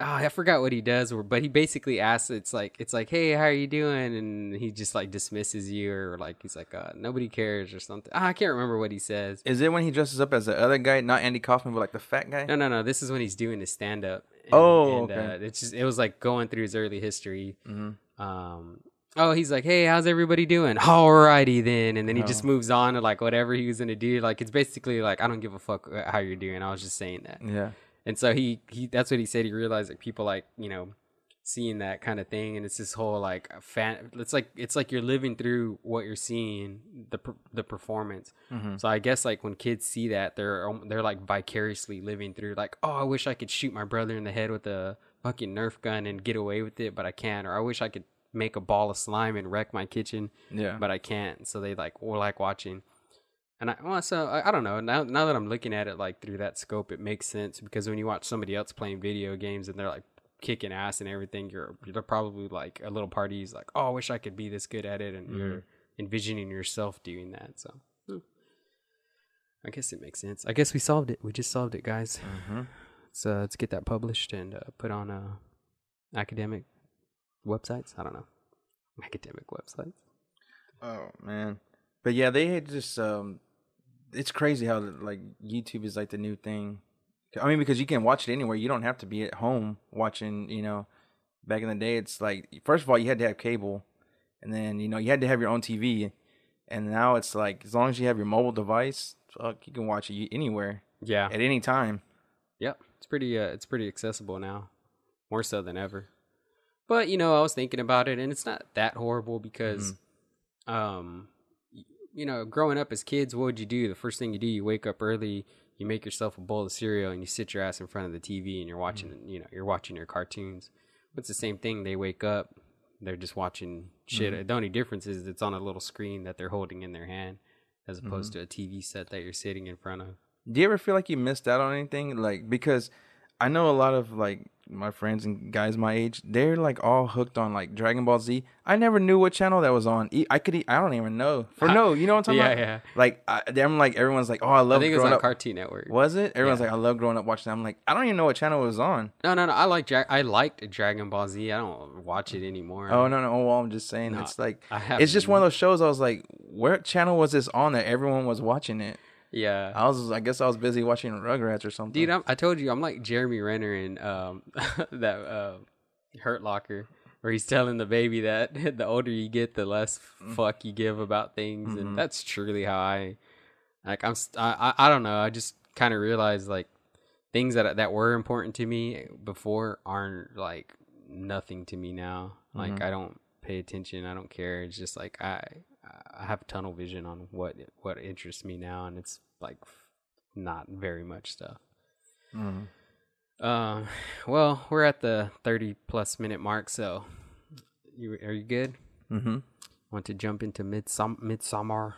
oh, I forgot what he does, but he basically asks, it's like it's like, hey, how are you doing? And he just like dismisses you, or like he's like, uh, nobody cares, or something. Ah, I can't remember what he says. Is it when he dresses up as the other guy, not Andy Kaufman, but like the fat guy? No, no, no. This is when he's doing his stand up. Oh, and, okay. Uh, it's just it was like going through his early history. Mm-hmm. Um, oh, he's like, hey, how's everybody doing? Alrighty then, and then he just Oh. moves on to like whatever he was gonna do. Like it's basically like I don't give a fuck how you're doing. I was just saying that. Yeah. And so he he that's what he said. He realized like people like you know seeing that kind of thing, and it's this whole like fan. It's like it's like you're living through what you're seeing the per- the performance. Mm-hmm. So I guess like when kids see that, they're um, they're like vicariously living through like, oh, I wish I could shoot my brother in the head with a fucking Nerf gun and get away with it, but I can't. Or I wish I could make a ball of slime and wreck my kitchen, Yeah. but I can't. So they like or like watching. And I well, so I, I don't know. Now now that I'm looking at it like through that scope, it makes sense because when you watch somebody else playing video games and they're like kicking ass and everything, you're you're probably like a little party's like, oh, I wish I could be this good at it, and Mhm. you're envisioning yourself doing that. So. hmm. I guess it makes sense. I guess we solved it. We just solved it, guys. Mm-hmm. So let's get that published and uh, put on a academic websites. I don't know, academic websites. Oh man, but yeah, they had just um, it's crazy how like YouTube is like the new thing. I mean, because you can watch it anywhere. You don't have to be at home watching. You know, back in the day, it's like first of all you had to have cable, and then you know you had to have your own TV, and now it's like as long as you have your mobile device, fuck, you can watch it anywhere Yeah. at any time. Yep, it's pretty. Uh, it's pretty accessible now, more so than ever. But you know, I was thinking about it, and it's not that horrible because, mm-hmm. um, you know, growing up as kids, what would you do? The first thing you do, you wake up early, you make yourself a bowl of cereal, and you sit your ass in front of the TV, and you're watching. Mm-hmm. You know, you're watching your cartoons. But it's the same thing. They wake up, they're just watching shit. Mm-hmm. The only difference is it's on a little screen that they're holding in their hand, as opposed to a TV set that you're sitting in front of. Do you ever feel like you missed out on anything? Like because I know a lot of like my friends and guys my age, they're like all hooked on like Dragon Ball Z. I never knew what channel that was on. I could, I don't even know. For no, you know what I'm talking Yeah, about? yeah. Like I, I'm like everyone's like, oh, I love. I think it was on up. Cartoon Network. was it? Everyone's Yeah. like, I love growing up watching. That. I'm like, I don't even know what channel it was on. No, no, no. I like Dra- I liked Dragon Ball Z. I don't watch it anymore. Oh no, no. Oh, well, I'm just saying, No, it's like it's just one of those shows. I was like, what channel was this on that everyone was watching it? Yeah, I was, I guess, I was busy watching Rugrats or something. dude. I'm, I told you, I'm like Jeremy Renner in um that uh, Hurt Locker, where he's telling the baby that the older you get, the less fuck you give about things, Mhm. and that's truly how I like. I'm. I I, don't know. I just kind of realized like things that that were important to me before aren't like nothing to me now. Like Mhm. I don't pay attention. I don't care. It's just like I I have tunnel vision on what what interests me now, and it's like not very much stuff. Mhm. Uh, well, we're at the thirty plus minute mark, so you are you good? Mhm. Want to jump into midsum Midsommar?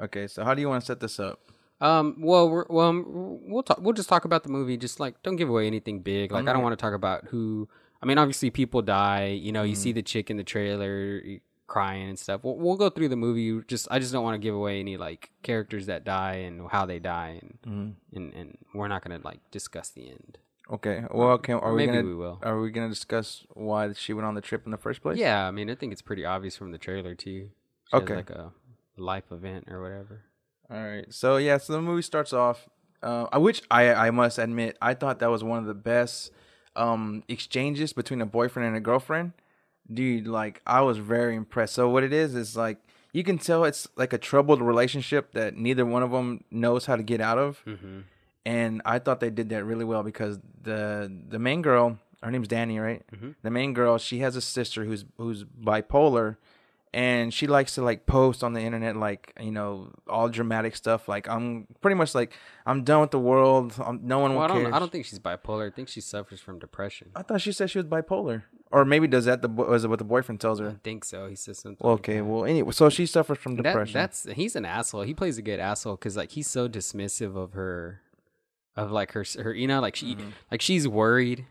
Okay, so how do you want to set this up? Um, well, we're, well, um, we'll talk. We'll just talk about the movie. Just like don't give away anything big. Like I don't want to talk about who. I mean, obviously people die. You know, you Mm-hmm. see the chick in the trailer crying and stuff. We'll, we'll go through the movie. Just I just don't want to give away any like characters that die and how they die, and Mhm. and, and we're not gonna like discuss the end. Okay. Well, okay. Are we maybe gonna we will. are we gonna discuss why she went on the trip in the first place? Yeah, I mean, I think it's pretty obvious from the trailer too. She Okay. like a life event or whatever. All right. So yeah, so the movie starts off, uh, which I I must admit I thought that was one of the best um exchanges between a boyfriend and a girlfriend. Dude, like I was very impressed. So what it is is like you can tell it's like a troubled relationship that neither one of them knows how to get out of. Mm-hmm. and I thought they did that really well because the the main girl her name's Danny, right? Mhm. The main girl, she has a sister who's who's bipolar, and she likes to like post on the internet like you know all dramatic stuff. Like I'm pretty much like I'm done with the world. I'm, no one Well, I will don't. care. I don't think she's bipolar. I think she suffers from depression. I thought she said she was bipolar, or maybe does that the was it what the boyfriend tells her I think so. He says something. Well, like okay, that. well anyway, so she suffers from That- depression. that's he's an asshole. He plays a good asshole because like he's so dismissive of her, of like her her you know like she Mm-hmm. like she's worried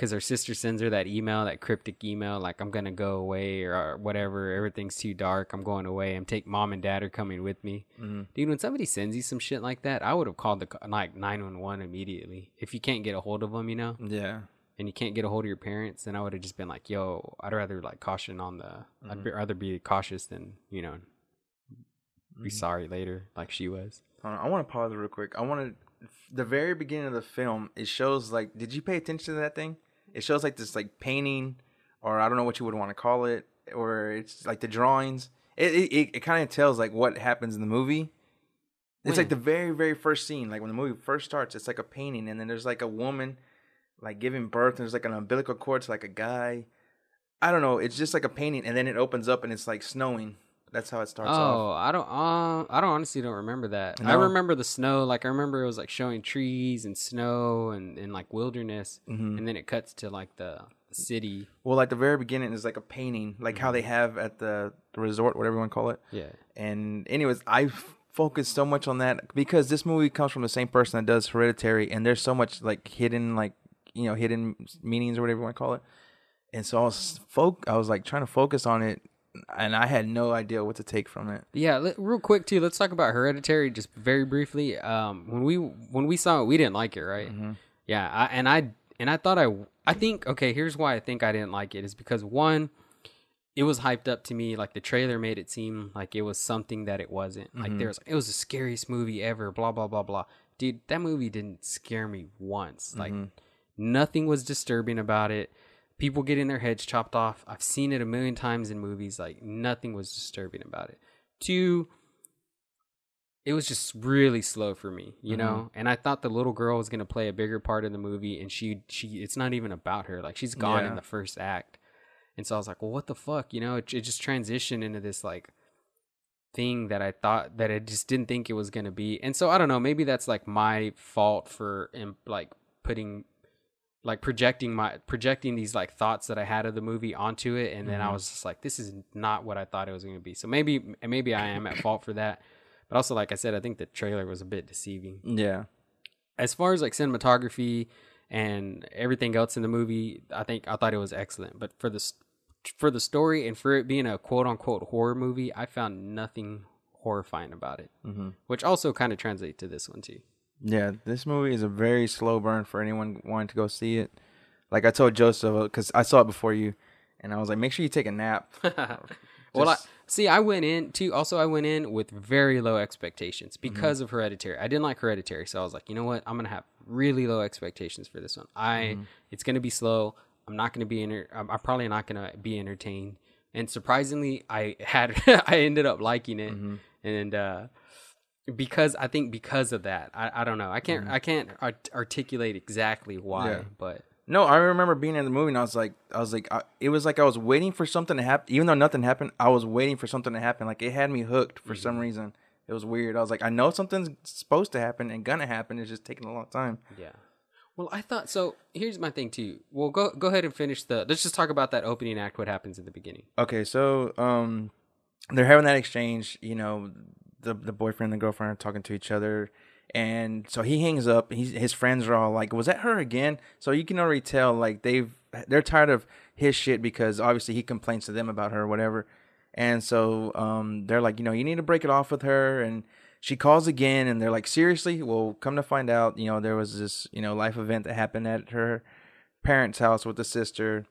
because her sister sends her that email that cryptic email like I'm gonna go away or, or whatever everything's too dark I'm going away I'm take mom and dad are coming with me Mhm. dude when somebody sends you some shit like that I would have called the like nine one one immediately if you can't get a hold of them you know yeah. and you can't get a hold of your parents, then I would have just been like, "Yo, I'd rather like caution on the. I'd be, rather be cautious than you know, be sorry later like she was." I want to pause real quick. I want to the very beginning of the film. It shows like, did you pay attention to that thing? It shows like this like painting, or I don't know what you would want to call it, or it's like the drawings. It it, it, it kind of tells like what happens in the movie. It's like the very very first scene, like when the movie first starts. It's like a painting, and then there's like a woman, like giving birth, and there's like an umbilical cord to like a guy. I don't know. It's just like a painting, and then it opens up, and it's like snowing. That's how it starts off. Oh, I don't. Uh, I don't honestly don't remember that. I remember the snow. Like I remember it was like showing trees and snow and, and like wilderness, Mhm. and then it cuts to like the, city. Well, like the very beginning is like a painting, like how they have at the, the resort, whatever you want to call it. Yeah. And anyways, I f- focused so much on that because this movie comes from the same person that does Hereditary, and there's so much like hidden, like you know, hidden meanings or whatever you want to call it. And so I was folk, I was like trying to focus on it, and I had no idea what to take from it. Yeah, let, real quick too. Let's talk about Hereditary just very briefly. Um, when we when we saw it, we didn't like it, right? Mm-hmm. Yeah, I, and I and I thought I I think okay. Here's why I think I didn't like it is because one, it was hyped up to me like the trailer made it seem like it was something that it wasn't. Like mm-hmm. there was it was the scariest movie ever. Blah blah blah blah. Dude, that movie didn't scare me once. Like mm-hmm. nothing was disturbing about it. People getting their heads chopped off. I've seen it a million times in movies. Like nothing was disturbing about it. Two, it was just really slow for me, you know. Mm-hmm. And I thought the little girl was gonna play a bigger part in the movie, and she she it's not even about her. Like she's gone in the first act, and so I was like, well, what the fuck, you know? It, it just transitioned into this like thing that I thought that I just didn't think it was gonna be. And so I don't know. Maybe that's like my fault for like putting like projecting my projecting these like thoughts that I had of the movie onto it, and then I was just like, this is not what I thought it was going to be. So maybe maybe I am at fault for that, but also like I said, I think the trailer was a bit deceiving. Yeah. As far as like cinematography and everything else in the movie, I think I thought it was excellent. But for the for the story and for it being a quote unquote horror movie, I found nothing horrifying about it, Mm-hmm. which also kind of translates to this one too. Yeah, this movie is a very slow burn for anyone wanting to go see it. Like I told Joseph, because I saw it before you, and I was like, make sure you take a nap. well, I, see, I went in too. Also, I went in with very low expectations Mm-hmm. because of Hereditary. I didn't like Hereditary, so I was like, you know what? I'm gonna have really low expectations for this one. I Mm-hmm. it's gonna be slow. I'm not gonna be enter- I'm, I'm probably not gonna be entertained. And surprisingly, I had I ended up liking it, Mm-hmm. and uh, because I think because of that, I, I don't know. I can't I can't art- articulate exactly why, Mm-hmm. Yeah. but no, I remember being in the movie, and I was like, I was like, I, it was like I was waiting for something to happen, even though nothing happened. I was waiting for something to happen. Like it had me hooked for some reason. It was weird. I was like, I know something's supposed to happen and gonna happen. It's just taking a long time. Yeah. Well, I thought so. Here's my thing too. Well, go go ahead and finish the. Let's just talk about that opening act. What happens in the beginning? Okay, so um, they're having that exchange. You know, the the boyfriend and the girlfriend are talking to each other, and so he hangs up. He's, his friends are all like, "Was that her again?" So you can already tell like they've they're tired of his shit because obviously he complains to them about her or whatever, and so um, they're like, you know, you need to break it off with her and. She calls again, and they're like, "Seriously?" Well, come to find out, you know, there was this, you know, life event that happened at her parents' house with the sister,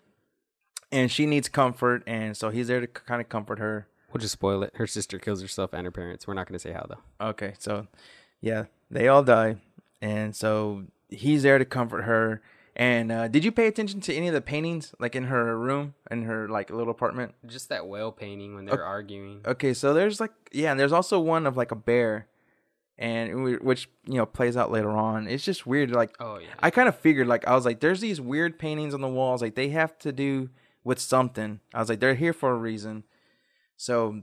and she needs comfort, and so he's there to kind of comfort her. We'll just spoil it. Her sister kills herself and her parents. We're not going to say how though. Okay, so yeah, they all die, and so he's there to comfort her. And uh, did you pay attention to any of the paintings, like in her room, in her like little apartment? Just that whale painting when they're arguing. Okay, so there's like yeah, and there's also one of like a bear, and we, which you know plays out later on. It's just weird. Like Oh yeah. I kind of figured, like I was like, there's these weird paintings on the walls. Like they have to do with something. I was like, they're here for a reason. So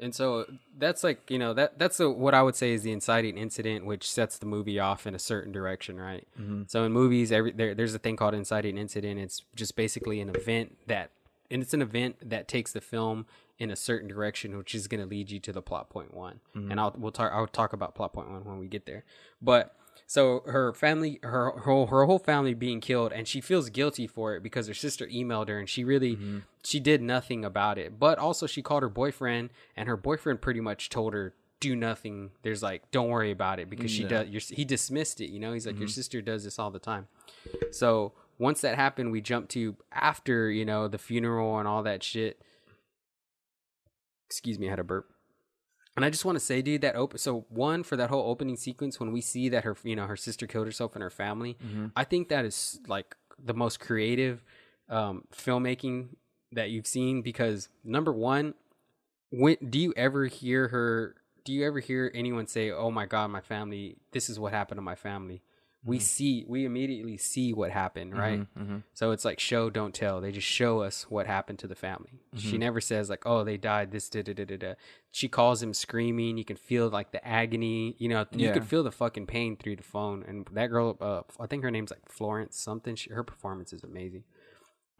and so that's like you know that that's what I would say is the inciting incident, which sets the movie off in a certain direction, right? Mm-hmm. So in movies, every there, there's a thing called inciting incident. It's just basically an event that, and it's an event that takes the film in a certain direction, which is going to lead you to the plot point one. Mm-hmm. And I'll we'll talk I'll talk about plot point one when we get there. But so her family, her her whole, her whole family being killed, and she feels guilty for it because her sister emailed her, and she really mm-hmm. she did nothing about it. But also she called her boyfriend, and her boyfriend pretty much told her do nothing. There's like don't worry about it because she does. Your, he dismissed it. You know, he's like your mm-hmm. sister does this all the time. So once that happened, we jumped to after you know the funeral and all that shit. Excuse me, I had a burp. And I just want to say, dude, that open. So one for that whole opening sequence, when we see that her, you know, her sister killed herself and her family, I think that is like the most creative um, filmmaking that you've seen because number one, when do you ever hear her? Do you ever hear anyone say, "Oh my God, my family! This is what happened to my family"? We see, we immediately see what happened, right? So it's like show, don't tell. They just show us what happened to the family. She never says like, "Oh, they died." This da da da da da. She calls him screaming. You can feel like the agony. You know, you Yeah. can feel the fucking pain through the phone. And that girl, uh, I think her name's like Florence something. She, her performance is amazing.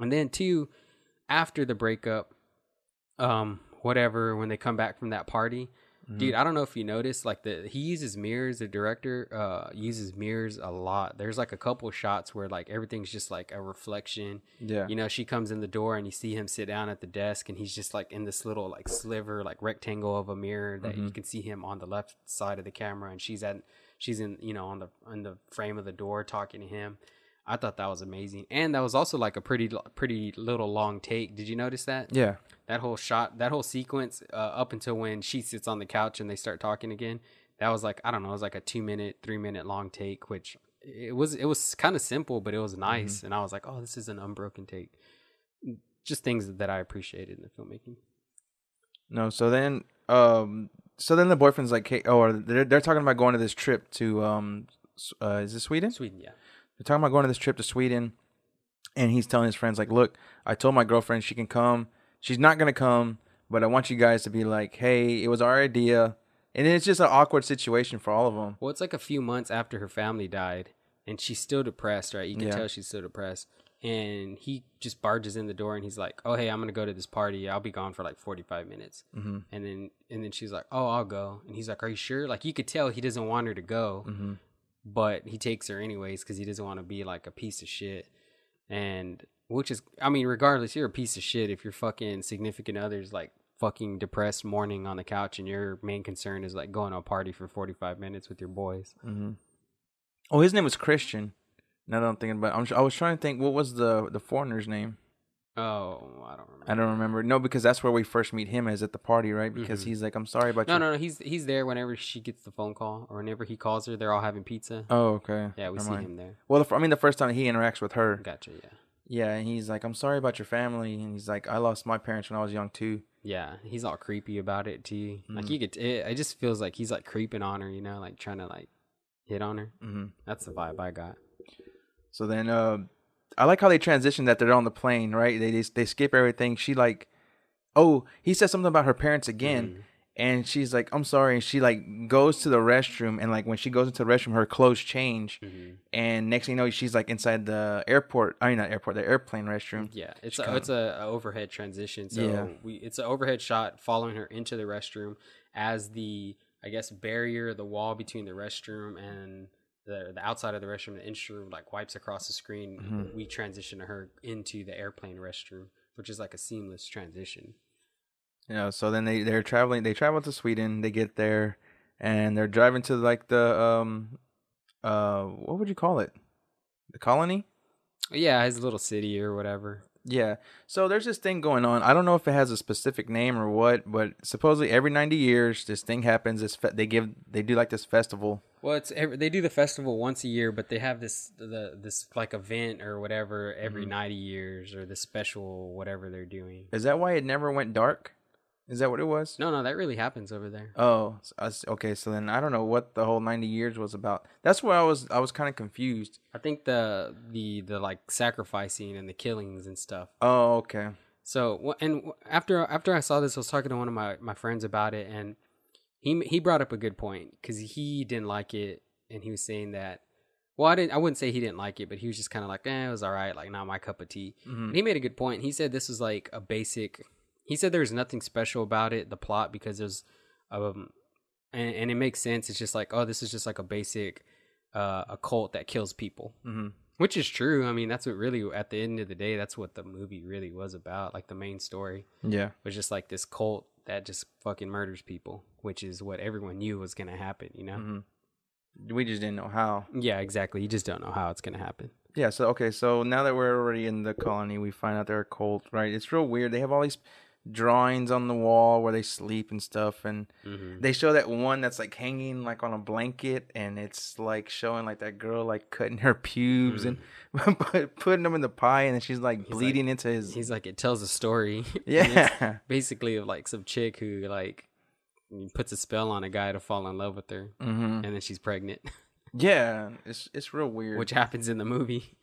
And then two, after the breakup, um, whatever, when they come back from that party, dude, I don't know if you noticed, like the he uses mirrors. The director uh uses mirrors a lot. There's like a couple shots where like everything's just like a reflection. Yeah. You know, she comes in the door and you see him sit down at the desk, and he's just like in this little like sliver, like rectangle of a mirror that you can see him on the left side of the camera, and she's at she's in you know on the on the frame of the door talking to him. I thought that was amazing, and that was also like a pretty pretty little long take. Did you notice that? yeah, that whole shot, that whole sequence, uh, up until when she sits on the couch and they start talking again, that was like I don't know, it was like a two minute, three minute long take, which it was it was kind of simple, but it was nice, and I was like, oh, this is an unbroken take. Just things that I appreciated in the filmmaking. no. So then, um, so then the boyfriend's like, hey, oh, they're they're talking about going to this trip to um, uh, is it Sweden? Sweden, yeah, They're talking about going to this trip to Sweden, and he's telling his friends like, "Look, I told my girlfriend she can come. She's not gonna come, but I want you guys to be like, hey, it was our idea." And it's just an awkward situation for all of them. Well, it's like a few months after her family died, and she's still depressed, right? You can Yeah. tell she's still depressed. And he just barges in the door, and he's like, "Oh, hey, I'm gonna go to this party. I'll be gone for like 45 minutes." Mm-hmm. And then, and then she's like, "Oh, I'll go." And he's like, "Are you sure?" Like you could tell he doesn't want her to go, Mm-hmm. But he takes her anyways because he doesn't want to be like a piece of shit. And which is, I mean, regardless, you're a piece of shit if your fucking significant other's like fucking depressed mourning on the couch and your main concern is like going to a party for 45 minutes with your boys. Mm-hmm. Oh, his name was Christian. Now that I'm thinking about, it, I'm, I was trying to think what was the the foreigner's name. Oh, I don't remember. I don't remember. No, because that's where we first meet him is at the party, right? Because he's like, "I'm sorry about No, you." no, no. no. He's he's there whenever she gets the phone call or whenever he calls her. They're all having pizza. Oh, okay. yeah, we Never see mind. him there. Well, the, I mean, the first time he interacts with her, Gotcha. Yeah, yeah, and he's like, "I'm sorry about your family," and he's like, "I lost my parents when I was young too." yeah. He's all creepy about it too. Mm. Like you could. It, it just feels like he's like creeping on her. You know, like trying to like hit on her. Mm-hmm. That's the vibe I got. So then, uh, I like how they transition that they're on the plane, right? They they, they skip everything. She like, oh, he says something about her parents again, Mm-hmm. and she's like, "I'm sorry," and she like goes to the restroom, and like when she goes into the restroom, her clothes change, Mm-hmm. and next thing you know, she's like inside the airport. I mean, not airport, the airplane restroom. Yeah, it's a, kinda- it's a, a overhead transition. So Yeah. we it's an overhead shot following her into the restroom as the I guess barrier, the wall between the restroom and the the outside of the restroom, the instrument like wipes across the screen. Mm-hmm. We transition to her into the airplane restroom, which is like a seamless transition. You know, so then they they're traveling. They travel to Sweden. They get there, and they're driving to like the um, uh, what would you call it? The colony. Yeah, his little city or whatever. Yeah. So there's this thing going on. I don't know if it has a specific name or what, but supposedly every 90 years this thing happens. This fe- they give they do like this festival. Well, it's every, they do the festival once a year, but they have this the this like event or whatever every Mm-hmm. ninety years or the special whatever they're doing. Is that why it never went dark? Is that what it was? No, no, that really happens over there. Oh, okay. So then I don't know what the whole ninety years was about. That's where I was. I was kind of confused. I think the the the like sacrificing and the killings and stuff. Oh, okay. So and after after I saw this, I was talking to one of my my friends about it, and he he brought up a good point because he didn't like it, and he was saying that. Well, I didn't. I wouldn't say he didn't like it, but he was just kind of like, "Eh, it was all right. Like, not my cup of tea." Mhm. He made a good point. He said this was like a basic. He said there was nothing special about it, the plot, because there's, um, and, and it makes sense. It's just like, oh, this is just like a basic, uh, a cult that kills people, Mhm. which is true. I mean, that's what really, at the end of the day, that's what the movie really was about. Like the main story Yeah. was just like this cult that just fucking murders people, which is what everyone knew was gonna happen. You know? Mhm. We just didn't know how. Yeah, exactly. You just don't know how it's gonna happen. Yeah. So okay. So now that we're already in the colony, we find out they're a cult, right? It's real weird. They have all these drawings on the wall where they sleep and stuff, and hmm they show that one that's like hanging like on a blanket, and it's like showing like that girl like cutting her pubes and putting them in the pie, and then she's like like- bleeding into his. He's like, it tells a story. Yeah. basically of like some chick who like puts a spell on a guy to fall in love with her, hmm and then she's pregnant, Yeah. It's it's real weird. which happens in the movie.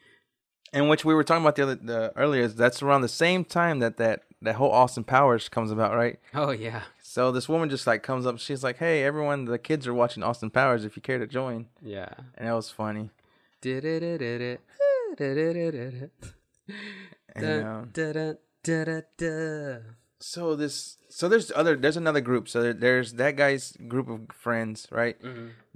and which we were talking about the other the earlier. Is that's around the same time that that that whole Austin Powers comes about, right? Oh yeah, So this woman just like comes up. She's like, "Hey, everyone, the kids are watching Austin Powers. If you care to join," yeah. and that was funny. Did it, did it, did it, did it, did it. And, um. So this, so there's other, there's another group. So there, there's that guy's group of friends, right?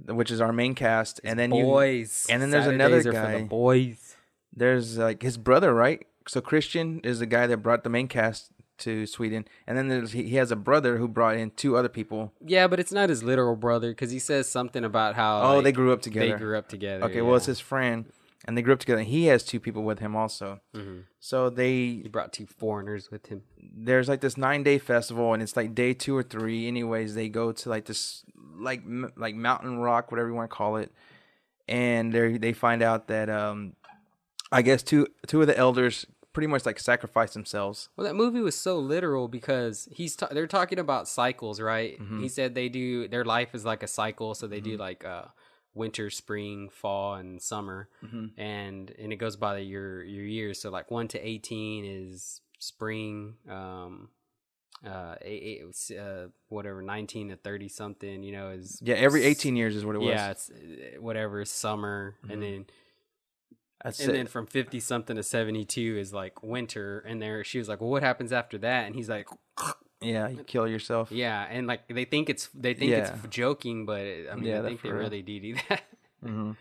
Which is our main cast, and then you, boys, and then there's another Saturdays are for the guy. boys. there's like his brother, right? So Christian is the guy that brought the main cast to Sweden, and then there's he, has a brother who brought in two other people. Yeah, but it's not his literal brother because he says something about how Oh, like, they grew up together. they grew up together. okay, well it's his friend, and they grew up together. And he has two people with him also. Mhm. So they He brought two foreigners with him. there's like this nine day festival and it's like day two or three anyways they go to like this like like mountain rock whatever you want to call it and they they find out that um i guess two two of the elders pretty much like sacrifice themselves Well, that movie was so literal because he's ta- they're talking about cycles, right? Mm-hmm. He said they do their life is like a cycle, so they do like uh winter, spring, fall, and summer, Mm-hmm. and and it goes by your your years. So like one to eighteen is spring, um, uh, eight, eight, uh whatever nineteen to thirty something, you know, is yeah every 18 years is what it was yeah, it's uh, whatever is summer, Mhm. and then That's and it. then from 50 something to 72 is like winter and there she was like well what happens after that and he's like yeah you kill yourself yeah and like they think it's they think it's joking but i mean Yeah, i think they real. really do do that hmm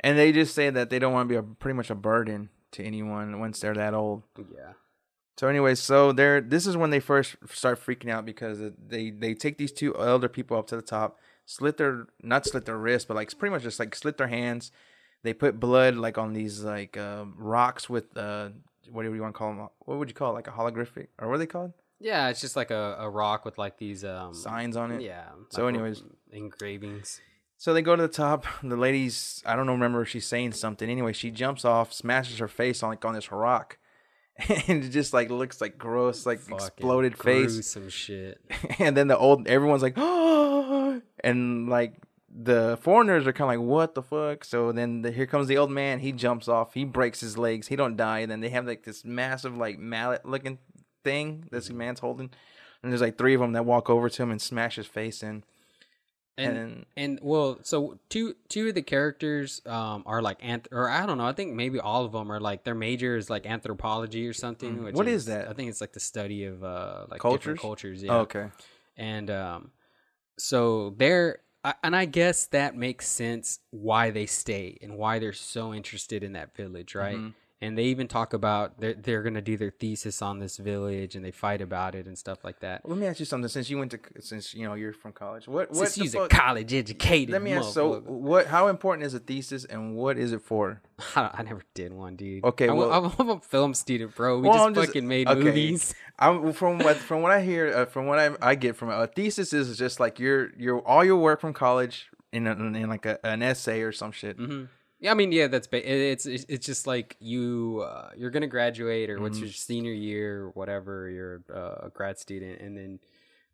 and they just say that they don't want to be a pretty much a burden to anyone once they're that old yeah So anyway, so they're this is when they first start freaking out because they they take these two elder people up to the top, slit their not slit their wrists, but like pretty much just like slit their hands. They put blood like on these like uh, rocks with uh what do you want to call them? What would you call it? Like a holographic or what are they called? yeah it's just like a, a rock with like these um Signs on it. yeah So like, anyways- engravings So they go to the top. The lady's I don't know, remember if she's saying something. Anyway, she jumps off, smashes her face on like on this rock, and it just like looks like gross, like Fucking exploded face. gruesome shit and then the old everyone's like oh and like the foreigners are kind of like what the fuck so then the, here comes the old man he jumps off he breaks his legs he don't die and then they have like this massive like mallet looking thing that this Mm-hmm. man's holding and there's like three of them that walk over to him and smash his face in and And- and well so two two of the characters um are like anth- or i don't know i think maybe all of them are like their major is like anthropology or something which Mm. What is that? i think it's like the study of uh like Cultures? different cultures yeah oh, okay and um so they're and i guess that makes sense why they stay and why they're so interested in that village right Mhm. And they even talk about they're, they're gonna do their thesis on this village and they fight about it and stuff like that let me ask you something since you went to since you know you're from college what what Since he's a college educated let me ask so what how important is a thesis and what is it for I, I never did one, dude. Okay, I'm, well- I'm, I'm a film student, bro. We Well, just I'm just- fucking made okay. movies. I'm from what from what I hear uh, from what I I get from it, a thesis is just like your your all your work from college in, a, in like a, an essay or some shit. hmm Yeah, I mean, yeah, that's ba- it's it's it's just like you uh, you're gonna graduate or Mm-hmm. what's your senior year or whatever. You're uh, a grad student, and then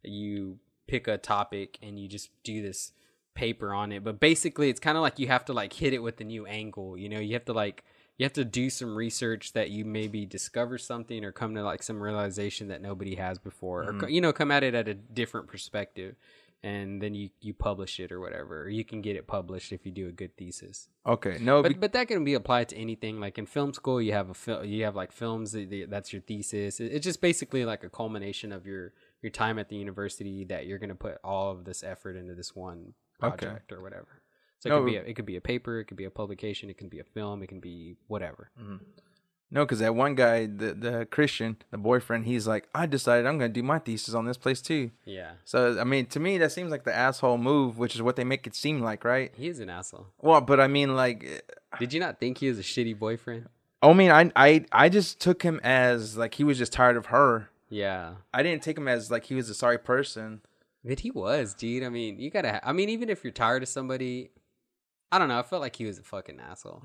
you pick a topic and you just do this paper on it. But basically, it's kind of like you have to like hit it with a new angle. You know, you have to like you have to do some research that you maybe discover something or come to like some realization that nobody has before, Mm-hmm. or you know, come at it at a different perspective. And then you, you publish it or whatever. Or you can get it published if you do a good thesis Okay, no, be- but but that can be applied to anything. Like in film school, you have a film, you have like films. That, that- that's your thesis. It's just basically like a culmination of your your time at the university that you're gonna put all of this effort into this one Okay. project or whatever. So it No, could be a, it could be a paper, it could be a publication, it can be a film, it can be whatever. Mm-hmm. No, because that one guy, the the Christian, the boyfriend, he's like, I decided I'm gonna do my thesis on this place too. Yeah, So I mean, to me, that seems like the asshole move, which is what they make it seem like, right? he is an asshole. Well, but I mean, like, Did you not think he was a shitty boyfriend? I mean, I I I just took him as like he was just tired of her. Yeah. I didn't take him as like he was a sorry person. But he was, dude. I mean, you gotta. Ha- I mean, even if you're tired of somebody, I don't know. I felt like he was a fucking asshole.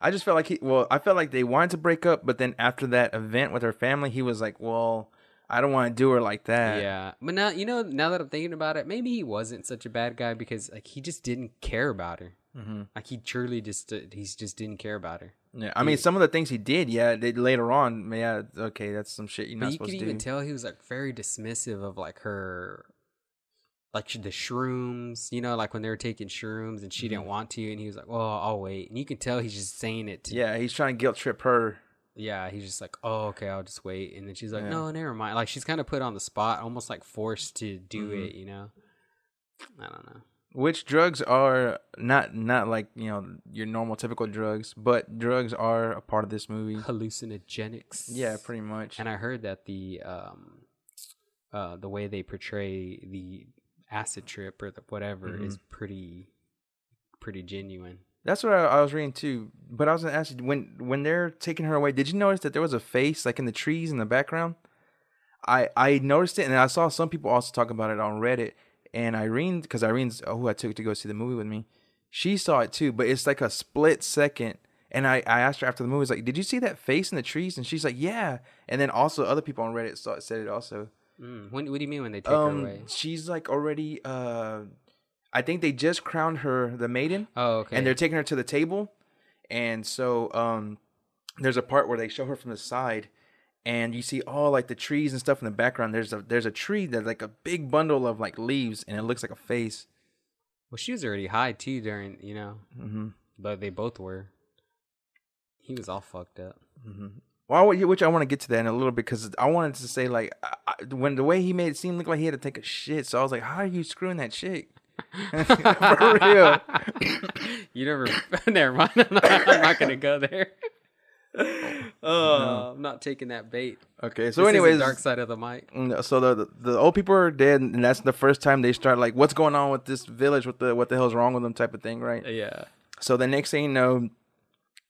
I just felt like he. Well, I felt like they wanted to break up, but then after that event with her family, he was like, "Well, I don't want to do her like that." Yeah, but now you know. Now that I'm thinking about it, maybe he wasn't such a bad guy because like he just didn't care about her. Mm-hmm. Like he truly just uh, he's just didn't care about her. Yeah, I mean, some of the things he did, yeah, they, later on, yeah, okay, that's some shit you're not you supposed could to even tell he was like very dismissive of like her, like the shrooms. You know, like when they were taking shrooms and she didn't want to, and he was like, "Well, I'll wait." And you can tell he's just saying it to yeah, he's trying to guilt trip her. yeah, he's just like, oh, okay, I'll just wait. And then she's like, Yeah. no, never mind. Like she's kind of put on the spot, almost like forced to do Mhm. it, you know? I don't know. Which drugs are not not like you know your normal typical drugs, but drugs are a part of this movie. Hallucinogenics. Yeah, pretty much. And I heard that the um, uh, the way they portray the acid trip or the whatever Mm-hmm. is pretty, pretty genuine. That's what I, I was reading too. But I was gonna ask you when when they're taking her away. Did you notice that there was a face like in the trees in the background? I I noticed it, and I saw some people also talk about it on Reddit. And Irene, because Irene's oh, who I took to go see the movie with me, she saw it too. But it's like a split second. And I, I asked her after the movie, I was like, "Did you see that face in the trees?" And she's like, "Yeah." And then also other people on Reddit saw it, said it also. Mm. When, what do you mean when they take her Um, away? she's like already. Uh, I think they just crowned her the maiden Oh, okay. and they're taking her to the table and so um there's a part where they show her from the side and you see all like the trees and stuff in the background there's a there's a tree that's like a big bundle of like leaves and it looks like a face well, she was already high too during, you know, mm-hmm. but they both were. He was all fucked up. Well which i want to get to that in a little bit because i wanted to say like I, when the way he made it seem look like he had to take a shit so i was like how are you screwing that chick for real you never. never mind. I'm not, I'm not gonna go there. Oh, I'm not taking that bait. okay so This anyways dark side of the mic. Mm, So the the old people are dead, and that's the first time they start like, what's going on with this village? What the what the hell's wrong with them? Type of thing, right? Yeah. So the next thing you know,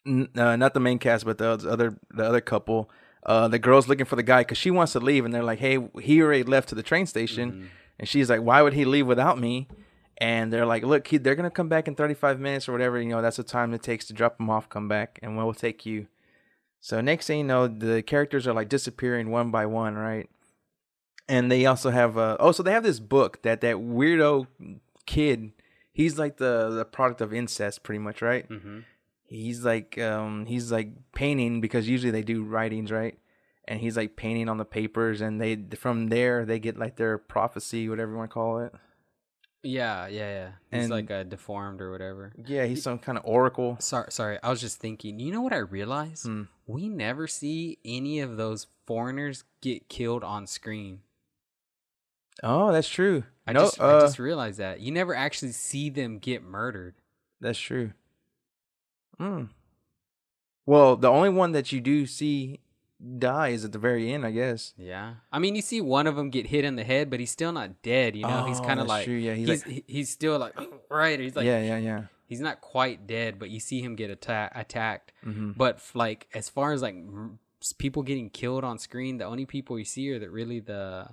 uh, not the main cast, but the other the other couple, uh, the girl's looking for the guy because she wants to leave, and they're like, hey, he already left to the train station, and she's like, why would he leave without me? And they're like, look, he, they're gonna come back in 35 minutes or whatever. You know, that's the time it takes to drop them off, come back, and we'll take you. So next thing you know, the characters are like disappearing one by one, right? And they also have uh oh, so they have this book that that weirdo kid. He's like the the product of incest, pretty much, right? Mm-hmm. He's like um he's like painting because usually they do writings, right? And he's like painting on the papers, and they from there they get like their prophecy, whatever you want to call it. Yeah, yeah, yeah. He's And- like uh, deformed or whatever. Yeah, he's some kind of oracle. Sorry, sorry. I was just thinking. You know what I realized? Hmm. We never see any of those foreigners get killed on screen. Oh, that's true. I no, just, uh, I just realized that you never actually see them get murdered. That's true. Hmm. Well, the only one that you do see die is at the very end, I guess. Yeah, I mean, you see one of them get hit in the head, but he's still not dead. You know, he's Oh, kind of like true, yeah, he's he's like- he's still like right. He's like yeah, yeah, yeah. he's not quite dead, but you see him get atta- attacked. Mm-hmm. But like as far as like people getting killed on screen, the only people you see are that really the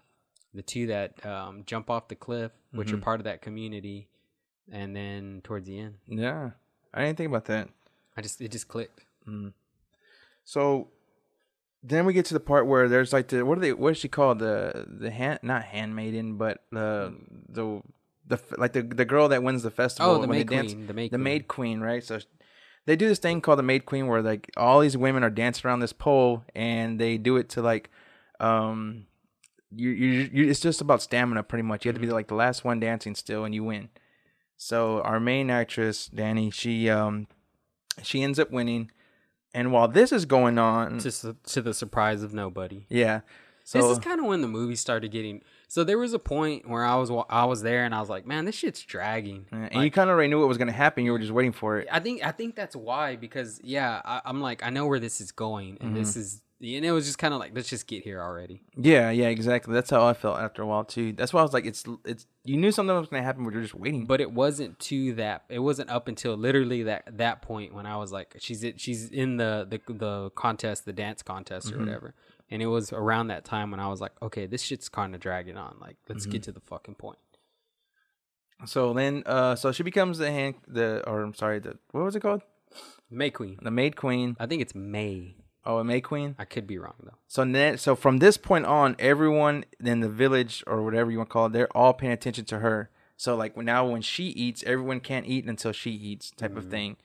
the two that um, jump off the cliff, which are Mhm. part of that community, and then towards the end, Yeah, I didn't think about that. I just it just clicked. So, then we get to the part where there's like the what are they? What is she called? The the hand not handmaiden, but the the the like the the girl that wins the festival. Oh, the when maid they dance- queen. The maid the queen. maid queen, right? So they do this thing called the maid queen, where like all these women are dancing around this pole, and they do it to like, um, you you, you it's just about stamina, pretty much. You have to be like the last one dancing still, and you win. So our main actress Danny, she um, she ends up winning, and while this is going on, Just to the surprise of nobody. yeah. So this is kind of when the movie started getting. So there was a point where I was I was there and I was like, man, this shit's dragging. and Like, you kind of already knew what was gonna happen. You were just waiting for it. I think I think that's why because yeah, I, I'm like I know where this is going and mm-hmm. this is and it was just kind of like let's just get here already. Yeah, yeah, exactly. That's how I felt after a while too. That's why I was like, it's it's. You knew something was gonna happen, but you're just waiting. But it wasn't to that. It wasn't up until literally that that point when I was like, she's it, she's in the the the contest, the dance contest or whatever. And it was around that time when I was like, okay, this shit's kind of dragging on. Like, let's get to the fucking point. So then, uh, so she becomes the hand, the or I'm sorry, the what was it called? May Queen. The maid queen. I think it's May. Oh, a maid queen. I could be wrong though. So then, so from this point on, everyone in the village or whatever you want to call it, they're all paying attention to her. So like now, when she eats, everyone can't eat until she eats, type of thing.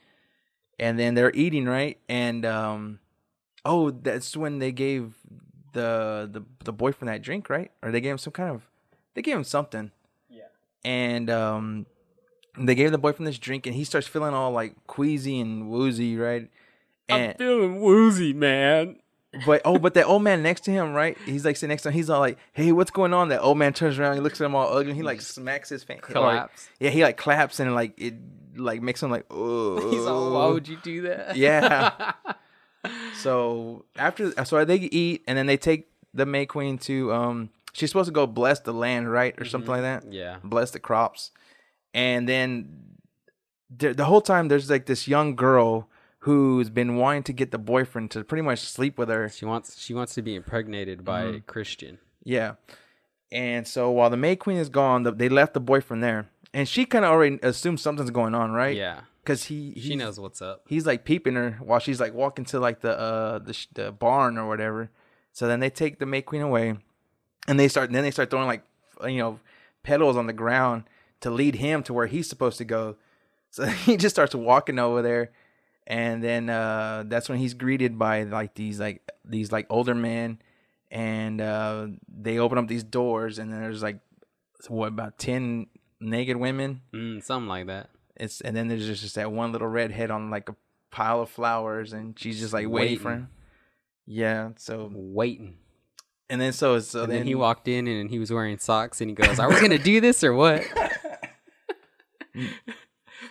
And then they're eating right, and um, oh, that's when they gave the the the boyfriend that drink, right? Or they gave him some kind of, they gave him something. Yeah. And um, they gave the boyfriend this drink, and he starts feeling all like queasy and woozy, right? And I'm feeling woozy, man. but oh, but that old man next to him, right? He's like sitting next to him. He's all like, "Hey, what's going on?" That old man turns around. He looks at him all ugly. And he like smacks his face. Claps. yeah, he like claps and like it like makes him like, oh. He's all, why would you do that? Yeah. So after, so they eat and then they take the May Queen to um. She's supposed to go bless the land, right, or something like that. yeah. Bless the crops, and then the, the whole time there's like this young girl who's been wanting to get the boyfriend to pretty much sleep with her. She wants she wants to be impregnated by Mm-hmm. Christian. Yeah. And so while the May Queen is gone, the, they left the boyfriend there, and she kind of already assumes something's going on, right? Yeah. Because he She knows what's up. he's like peeping her while she's like walking to like the uh the, sh- the barn or whatever. So then they take the May Queen away, and they start then they start throwing like you know petals on the ground to lead him to where he's supposed to go. So he just starts walking over there, and then uh that's when he's greeted by like these like these like older men, and uh they open up these doors, and then there's like what about ten naked women Mm, something like that. it's and then there's just, that one little redhead on like a pile of flowers, and she's just like waiting, for Waiting. him. Yeah. So Waiting. and then so so And then, then he walked in and he was wearing socks and he goes, Are we gonna do this or what?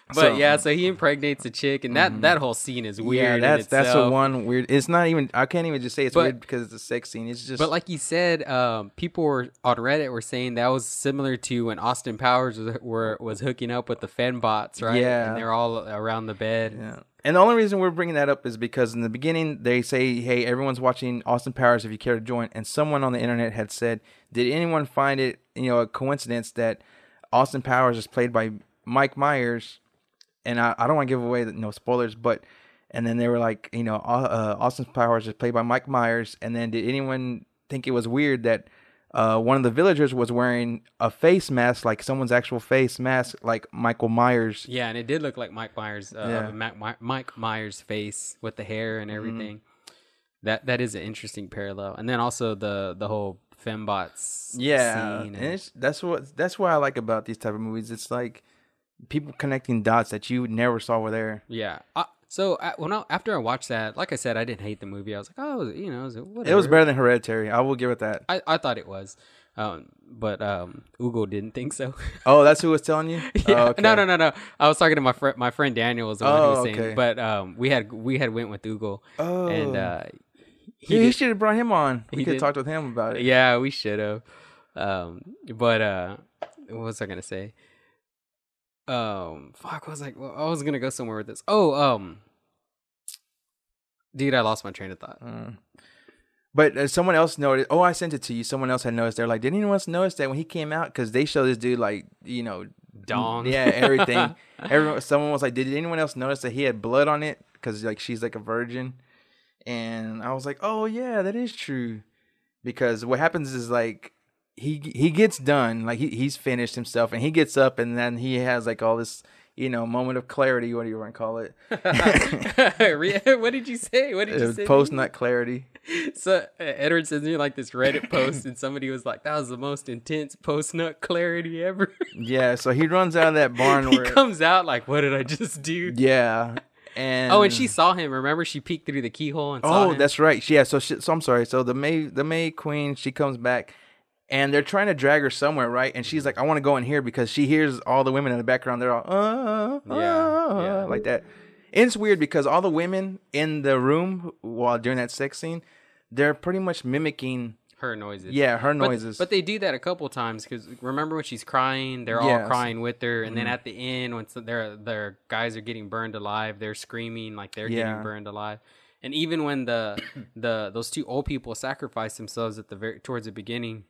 but So- yeah, so he impregnates a chick and that that whole scene is weird. Yeah, that's that's the one weird. It's not even. I can't even just say it's But- weird because it's a sex scene. It's just. But like you said, um, people were on Reddit were saying that was similar to when Austin Powers was, were, was hooking up with the Fembots, right? Yeah. and they're all around the bed. Yeah. And the only reason we're bringing that up is because in the beginning they say, "Hey, everyone's watching Austin Powers. If you care to join," and someone on the internet had said, "Did anyone find it, you know, a coincidence that Austin Powers is played by Mike Myers?" And I, I don't want to give away the, no spoilers, but and then they were like, you know, uh, Austin Powers is played by Mike Myers. And then did anyone think it was weird that uh, one of the villagers was wearing a face mask, like someone's actual face mask, like Michael Myers? Yeah, and it did look like Mike Myers, uh, Yeah. Mike Myers' face with the hair and everything. That that is an interesting parallel, and then also the the whole fembots. yeah scene and it's, that's what that's what i like about these type of movies it's like people connecting dots that you never saw were there yeah. Uh, so uh, when I, after I watched that, like I said, I didn't hate the movie. I was like, oh, you know, it was, whatever. it was better than hereditary i will give it that I, I thought it was, um, but um, Ugo didn't think so. oh that's who was telling you yeah. oh, okay. No, no, no, no. I was talking to my friend. My friend Daniel was the one who Oh, was saying, okay. but um, we had we had went with Ugo, oh and uh, he, did- should have brought him on we could have talked with him about it Yeah, we should have. Um, but uh, what was I gonna say? Um, fuck, what was like? I was gonna go somewhere with this. Oh, um, dude, I lost my train of thought. Mm. but uh, someone else noticed oh i sent it to you someone else had noticed they're like did anyone else notice that when he came out because they show this dude like you know Dong. yeah everything everyone someone was like did anyone else notice that he had blood on it because like she's like a virgin and I was like, "Oh yeah, that is true." Because what happens is like he he gets done, like he he's finished himself, and he gets up, and then he has like all this you know moment of clarity. What do you want to call it? what did you say? What did you say? Post nut clarity. So uh, Edward sends me like this Reddit post, and somebody was like, "That was the most intense post nut clarity ever." yeah, so he runs out of that barn. Where he comes out like, "What did I just do?" Yeah, and oh, and she saw him. Remember, she peeked through the keyhole and saw oh, that's right. Yeah, so she, so I'm sorry. So the May the May Queen she comes back. And they're trying to drag her somewhere, right? And she's like, "I want to go in here because she hears all the women in the background. They're all, uh, Yeah, uh, yeah. like that." And it's weird because all the women in the room while during that sex scene, they're pretty much mimicking, her noises. yeah, her noises. But, they do that a couple times because remember when she's crying, they're all crying with her, and Mm-hmm. then at the end, when their their guys are getting burned alive, they're screaming like they're Yeah. getting burned alive. And even when the the those two old people sacrifice themselves at the very towards the beginning,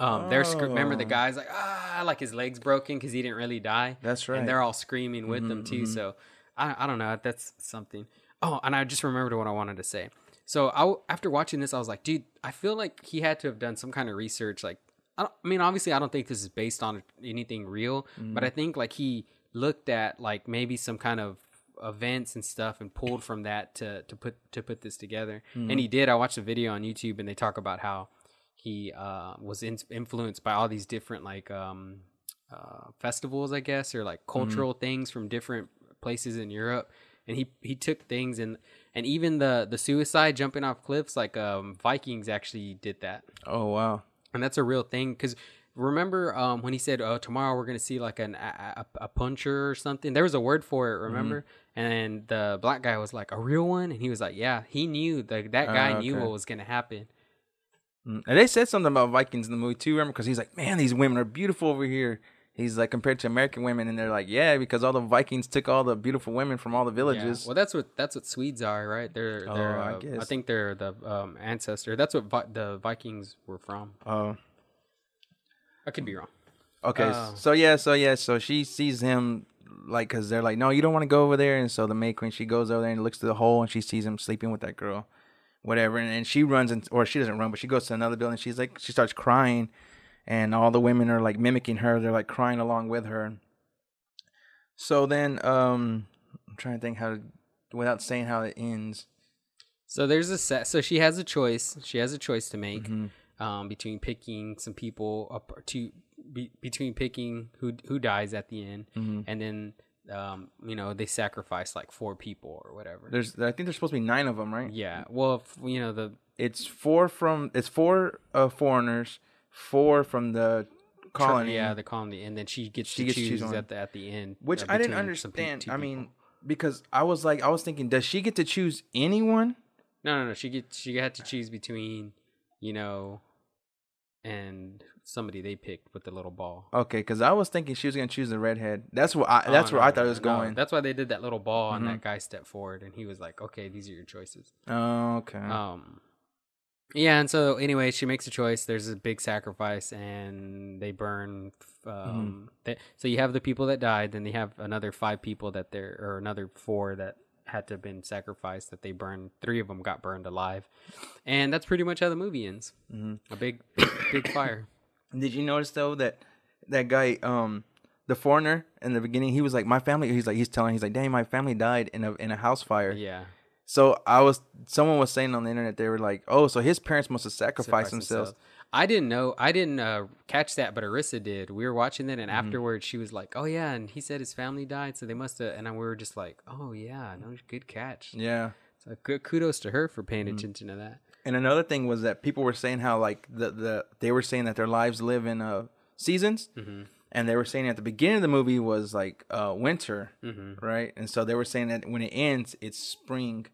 um, they're scr- remember the Oh. guy's like ah like his legs broken because he didn't really die. That's right. And they're all screaming with them too. So I I don't know. That's something. Oh, and I just remembered what I wanted to say. So I after watching this, I was like, dude, I feel like he had to have done some kind of research. Like, I, don't, I mean, obviously, I don't think this is based on anything real, but I think like he looked at like maybe some kind of events and stuff and pulled from that to to put to put this together. And he did. I watched a video on YouTube and they talk about how he uh, was in- influenced by all these different like um, uh, festivals, I guess, or like cultural things from different places in Europe. And he he took things and and even the the suicide jumping off cliffs, like um, Vikings actually did that, oh wow, and that's a real thing. Because remember um, when he said, "Oh, tomorrow we're gonna see like an a, a, a puncher or something." There was a word for it, remember? And the black guy was like, "A real one," and he was like, "Yeah." He knew that that guy Ah, knew what was gonna happen. Mm. and they said something about Vikings in the movie too. Remember, because he's like, "Man, these women are beautiful over here." He's like compared to American women, and they're like, "Yeah, because all the Vikings took all the beautiful women from all the Yeah. villages." Well, that's what that's what Swedes are, right? They're Oh, they're I uh, I, guess. think they're the um, ancestor. That's what Vi- the Vikings were from. Oh, I could be wrong. okay. Oh. So yeah, so yeah, so she sees him like because they're like, "No, you don't want to go over there," and so the May Queen she goes over there and looks through the hole, and she sees him sleeping with that girl, whatever, and, and she runs and or she doesn't run, but she goes to another building. She's like, she starts crying, and all the women are like mimicking her. They're like crying along with her. So then, um, I'm trying to think how to, without saying how it ends. So there's a set. So she has a choice. She has a choice to make Mm-hmm. um, between picking some people up to be, between picking who who dies at the end, Mm-hmm. and then um, you know they sacrifice like four people or whatever. There's, I think there's supposed to be nine of them, right? yeah. Well, if, you know the It's four from, it's four uh, foreigners, four from the colony. Yeah, the colony, and then she gets She to gets choose choose at the at the end. Which uh, I didn't pe- understand. two I people. mean, because I was like, I was thinking, does she get to choose anyone? No, no, no. She gets she had to choose between, you know, and somebody they picked with the little ball. Okay, because I was thinking she was gonna choose the redhead. That's what I. Oh, That's no, where I thought it was no. going. That's why they did that little ball, and Mhm. that guy stepped forward, and he was like, "Okay, these are your choices." Oh, okay. Um, yeah, and so anyway, she makes a choice. There's a big sacrifice, and they burn. Um, Mm-hmm. they, so you have the people that died, then they have another five people that they're, or another four that had to have been sacrificed. That they burned. Three of them got burned alive, and that's pretty much how the movie ends. Mm-hmm. A big, big, fire. Did you notice though that that guy, um, the foreigner in the beginning, he was like, my family. He's like, he's telling, he's like, dang, my family died in a in a house fire. Yeah. So I was, someone was saying on the internet, they were like, oh, so his parents must have sacrificed sacrifice themselves. I didn't know. I didn't uh, catch that, but Arissa did. We were watching Mm-hmm. and afterwards, she was like, "Oh yeah," and he said his family died, so they must have. And we were just like, "Oh yeah, no, good catch." Yeah. So good kudos to her for paying Mm-hmm. attention to that. And another thing was that people were saying how like the the they were saying that their lives live in uh seasons, Mm-hmm. and they were saying at the beginning of the movie was like uh winter, Mm-hmm. right? And so they were saying that when it ends, it's spring.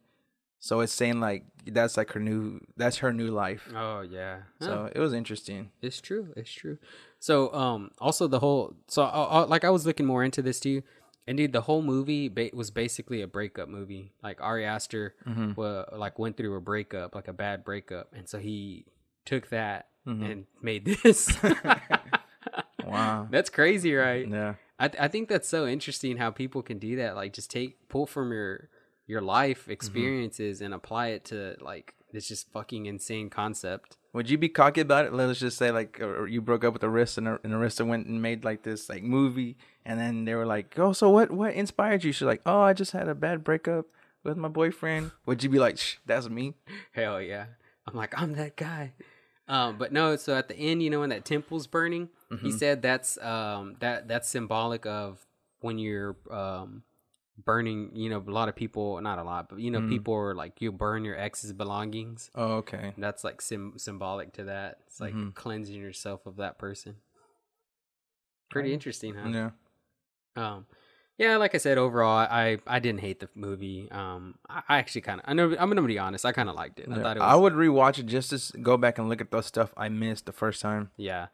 So it's saying like that's like her new that's her new life. Oh yeah. So it was interesting. It's true. It's true. So, um, also the whole, so I, I, like I was looking more into this too, Indeed, the whole movie ba- was basically a breakup movie. Like Ari Aster, mm-hmm. wa- like went through a breakup, like a bad breakup, and so he took that mm-hmm. and made this. Wow. That's crazy, right? Yeah. I th- I think that's so interesting how people can do that. Like just take pull from your your life experiences and apply it to like this just fucking insane concept. Would you be cocky about it? Let's just say like or you broke up with Arista and, and Arista went and made like this like movie, and then they were like, "Oh, so what? What inspired you?" She's like, "Oh, I just had a bad breakup with my boyfriend." Would you be like, Shh, "That's me"? Hell yeah. I'm like, I'm that guy. Um, but no, so at the end, you know, when that temple's burning, he said that's um that that's symbolic of when you're um burning, you know, a lot of people not a lot, but you know, people are like you burn your ex's belongings. Oh, okay. That's like sim- symbolic to that. It's like cleansing yourself of that person. Pretty interesting, huh? Yeah. Um, yeah, like I said, overall, I I didn't hate the movie. Um, I, I actually kind of, I know, I'm gonna be honest, I kind of liked it. I Yeah. thought it was, I would rewatch it just to go back and look at the stuff I missed the first time. yeah,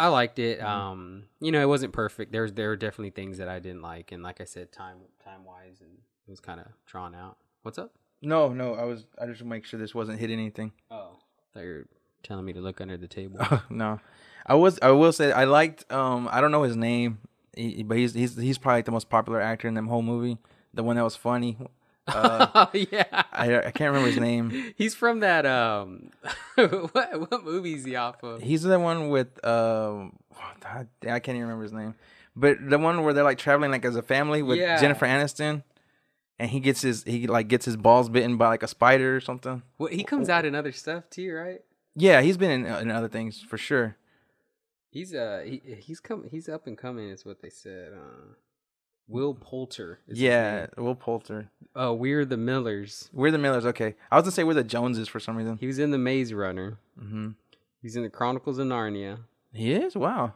I liked it. Mm-hmm. Um, you know, it wasn't perfect. There's there were definitely things that I didn't like, and like I said, time time wise, and it was kind of drawn out. What's up? No, no, I was I just make sure this wasn't hitting anything. Oh, thought you were telling me to look under the table. no, I was. I will say I liked. Um, I don't know his name, he, but he's he's he's probably the most popular actor in the whole movie. The one that was funny. Uh, oh yeah, I I can't remember his name. he's from that. Um, what what movie is he off of? He's the one with. Um, I can't even remember his name, but the one where they're like traveling like as a family with Yeah. Jennifer Aniston, and he gets his he like gets his balls bitten by like a spider or something. Well, he comes out in other stuff too, right? Yeah, he's been in, in other things for sure. He's uh he he's come he's up and coming is what they said. Uh, Will Poulter. is Yeah. Will Poulter. Oh, we're the Millers. We're the Millers. Okay, I was gonna say we're the Joneses for some reason. He was in the Maze Runner. hmm He's in the Chronicles of Narnia. He is. Wow.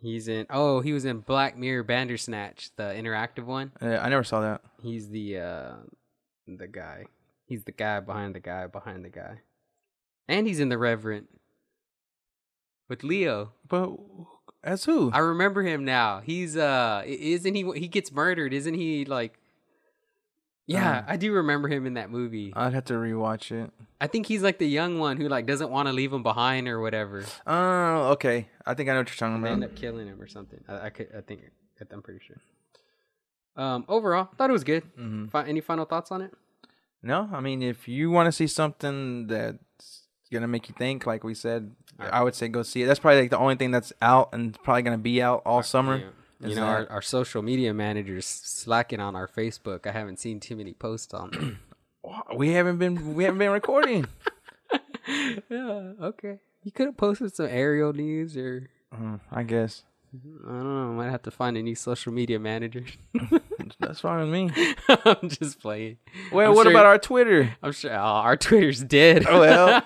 He's in oh he was in Black Mirror Bandersnatch, the interactive one. Uh, I never saw that. He's the uh the guy. He's the guy behind the guy behind the guy. And he's in the Revenant with Leo. But as who? I remember him now. He's uh isn't he he gets murdered, isn't he like Yeah, Um, I do remember him in that movie. I'd have to rewatch it. I think he's like the young one who like doesn't want to leave him behind or whatever. Oh, okay. I think I know what you're talking They end about. up killing him or something. I, I could I think I'm pretty sure. Um overall, thought it was good. Mhm. Fi- any final thoughts on it? No, I mean, if you want to see something that's gonna make you think, like we said. I would say go see it. That's probably like the only thing that's out and probably gonna be out all summer. Yeah. You know, our, that- our social media managers slacking on our Facebook. I haven't seen too many posts on. We haven't been we haven't been recording. yeah, okay. You could have posted some aerial news or Uh, I guess I don't know. I Might have to find a new social media manager. that's fine with me. I'm just playing. Well, I'm what sure- about our Twitter? I'm sure oh, our Twitter's dead. Well.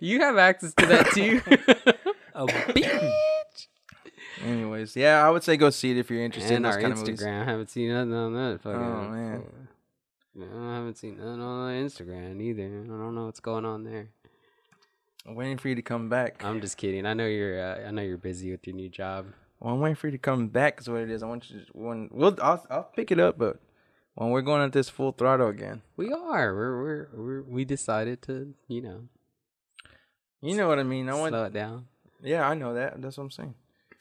You have access to that too. oh, bitch. Anyways, yeah, I would say go see it if you're interested in And those our kind of. Instagram. I haven't seen nothing on that. Fucking, Oh, man. I haven't seen nothing on Instagram either. I don't know what's going on there. I'm waiting for you to come back. I'm just kidding. I know you're. Uh, I know you're busy with your new job. Well, I'm waiting for you to come back. Is what it is. I want you to when we'll I'll, I'll pick it up, but when we're going at this full throttle again, We are. We're. We're. we're we decided to. You know. You know what I mean. I want. slow it down. Yeah, I know that. That's what I'm saying.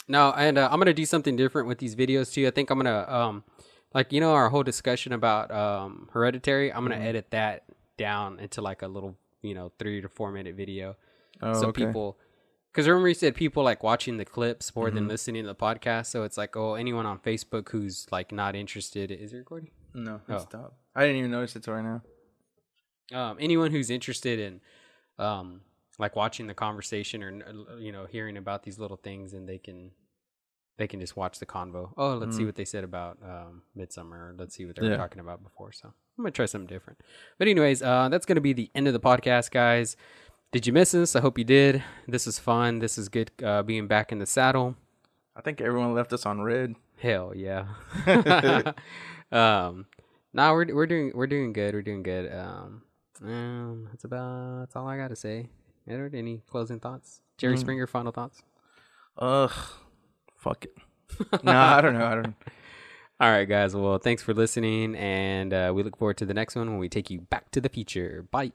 No, and uh, I'm gonna do something different with these videos too. I think I'm gonna um, like you know our whole discussion about um hereditary. I'm gonna Mm-hmm. edit that down into like a little you know three to four minute video. Oh, so okay. people, because remember you said people like watching the clips more Mm-hmm. than listening to the podcast. So it's like oh anyone on Facebook who's like not interested is it recording? No, Oh. stop. I didn't even notice it till right now. um, anyone who's interested in um, like watching the conversation or uh, you know hearing about these little things and they can they can just watch the convo oh let's see what they said about um, Midsommar let's see what they were Mm. Yeah. talking about before so i'm gonna try something different but anyways uh, that's gonna be the end of the podcast guys did you miss us i hope you did this is fun this is good uh, being back in the saddle I think everyone left us on red. Hell yeah. um, now we're we're doing we're doing good. We're doing good. Um, um, that's about that's all I gotta say. Edward, any closing thoughts? Jerry Springer, final thoughts. Ugh, fuck it. no, I don't know. I don't. All right, guys. Well, thanks for listening, and uh, we look forward to the next one when we take you back to the future. Bye.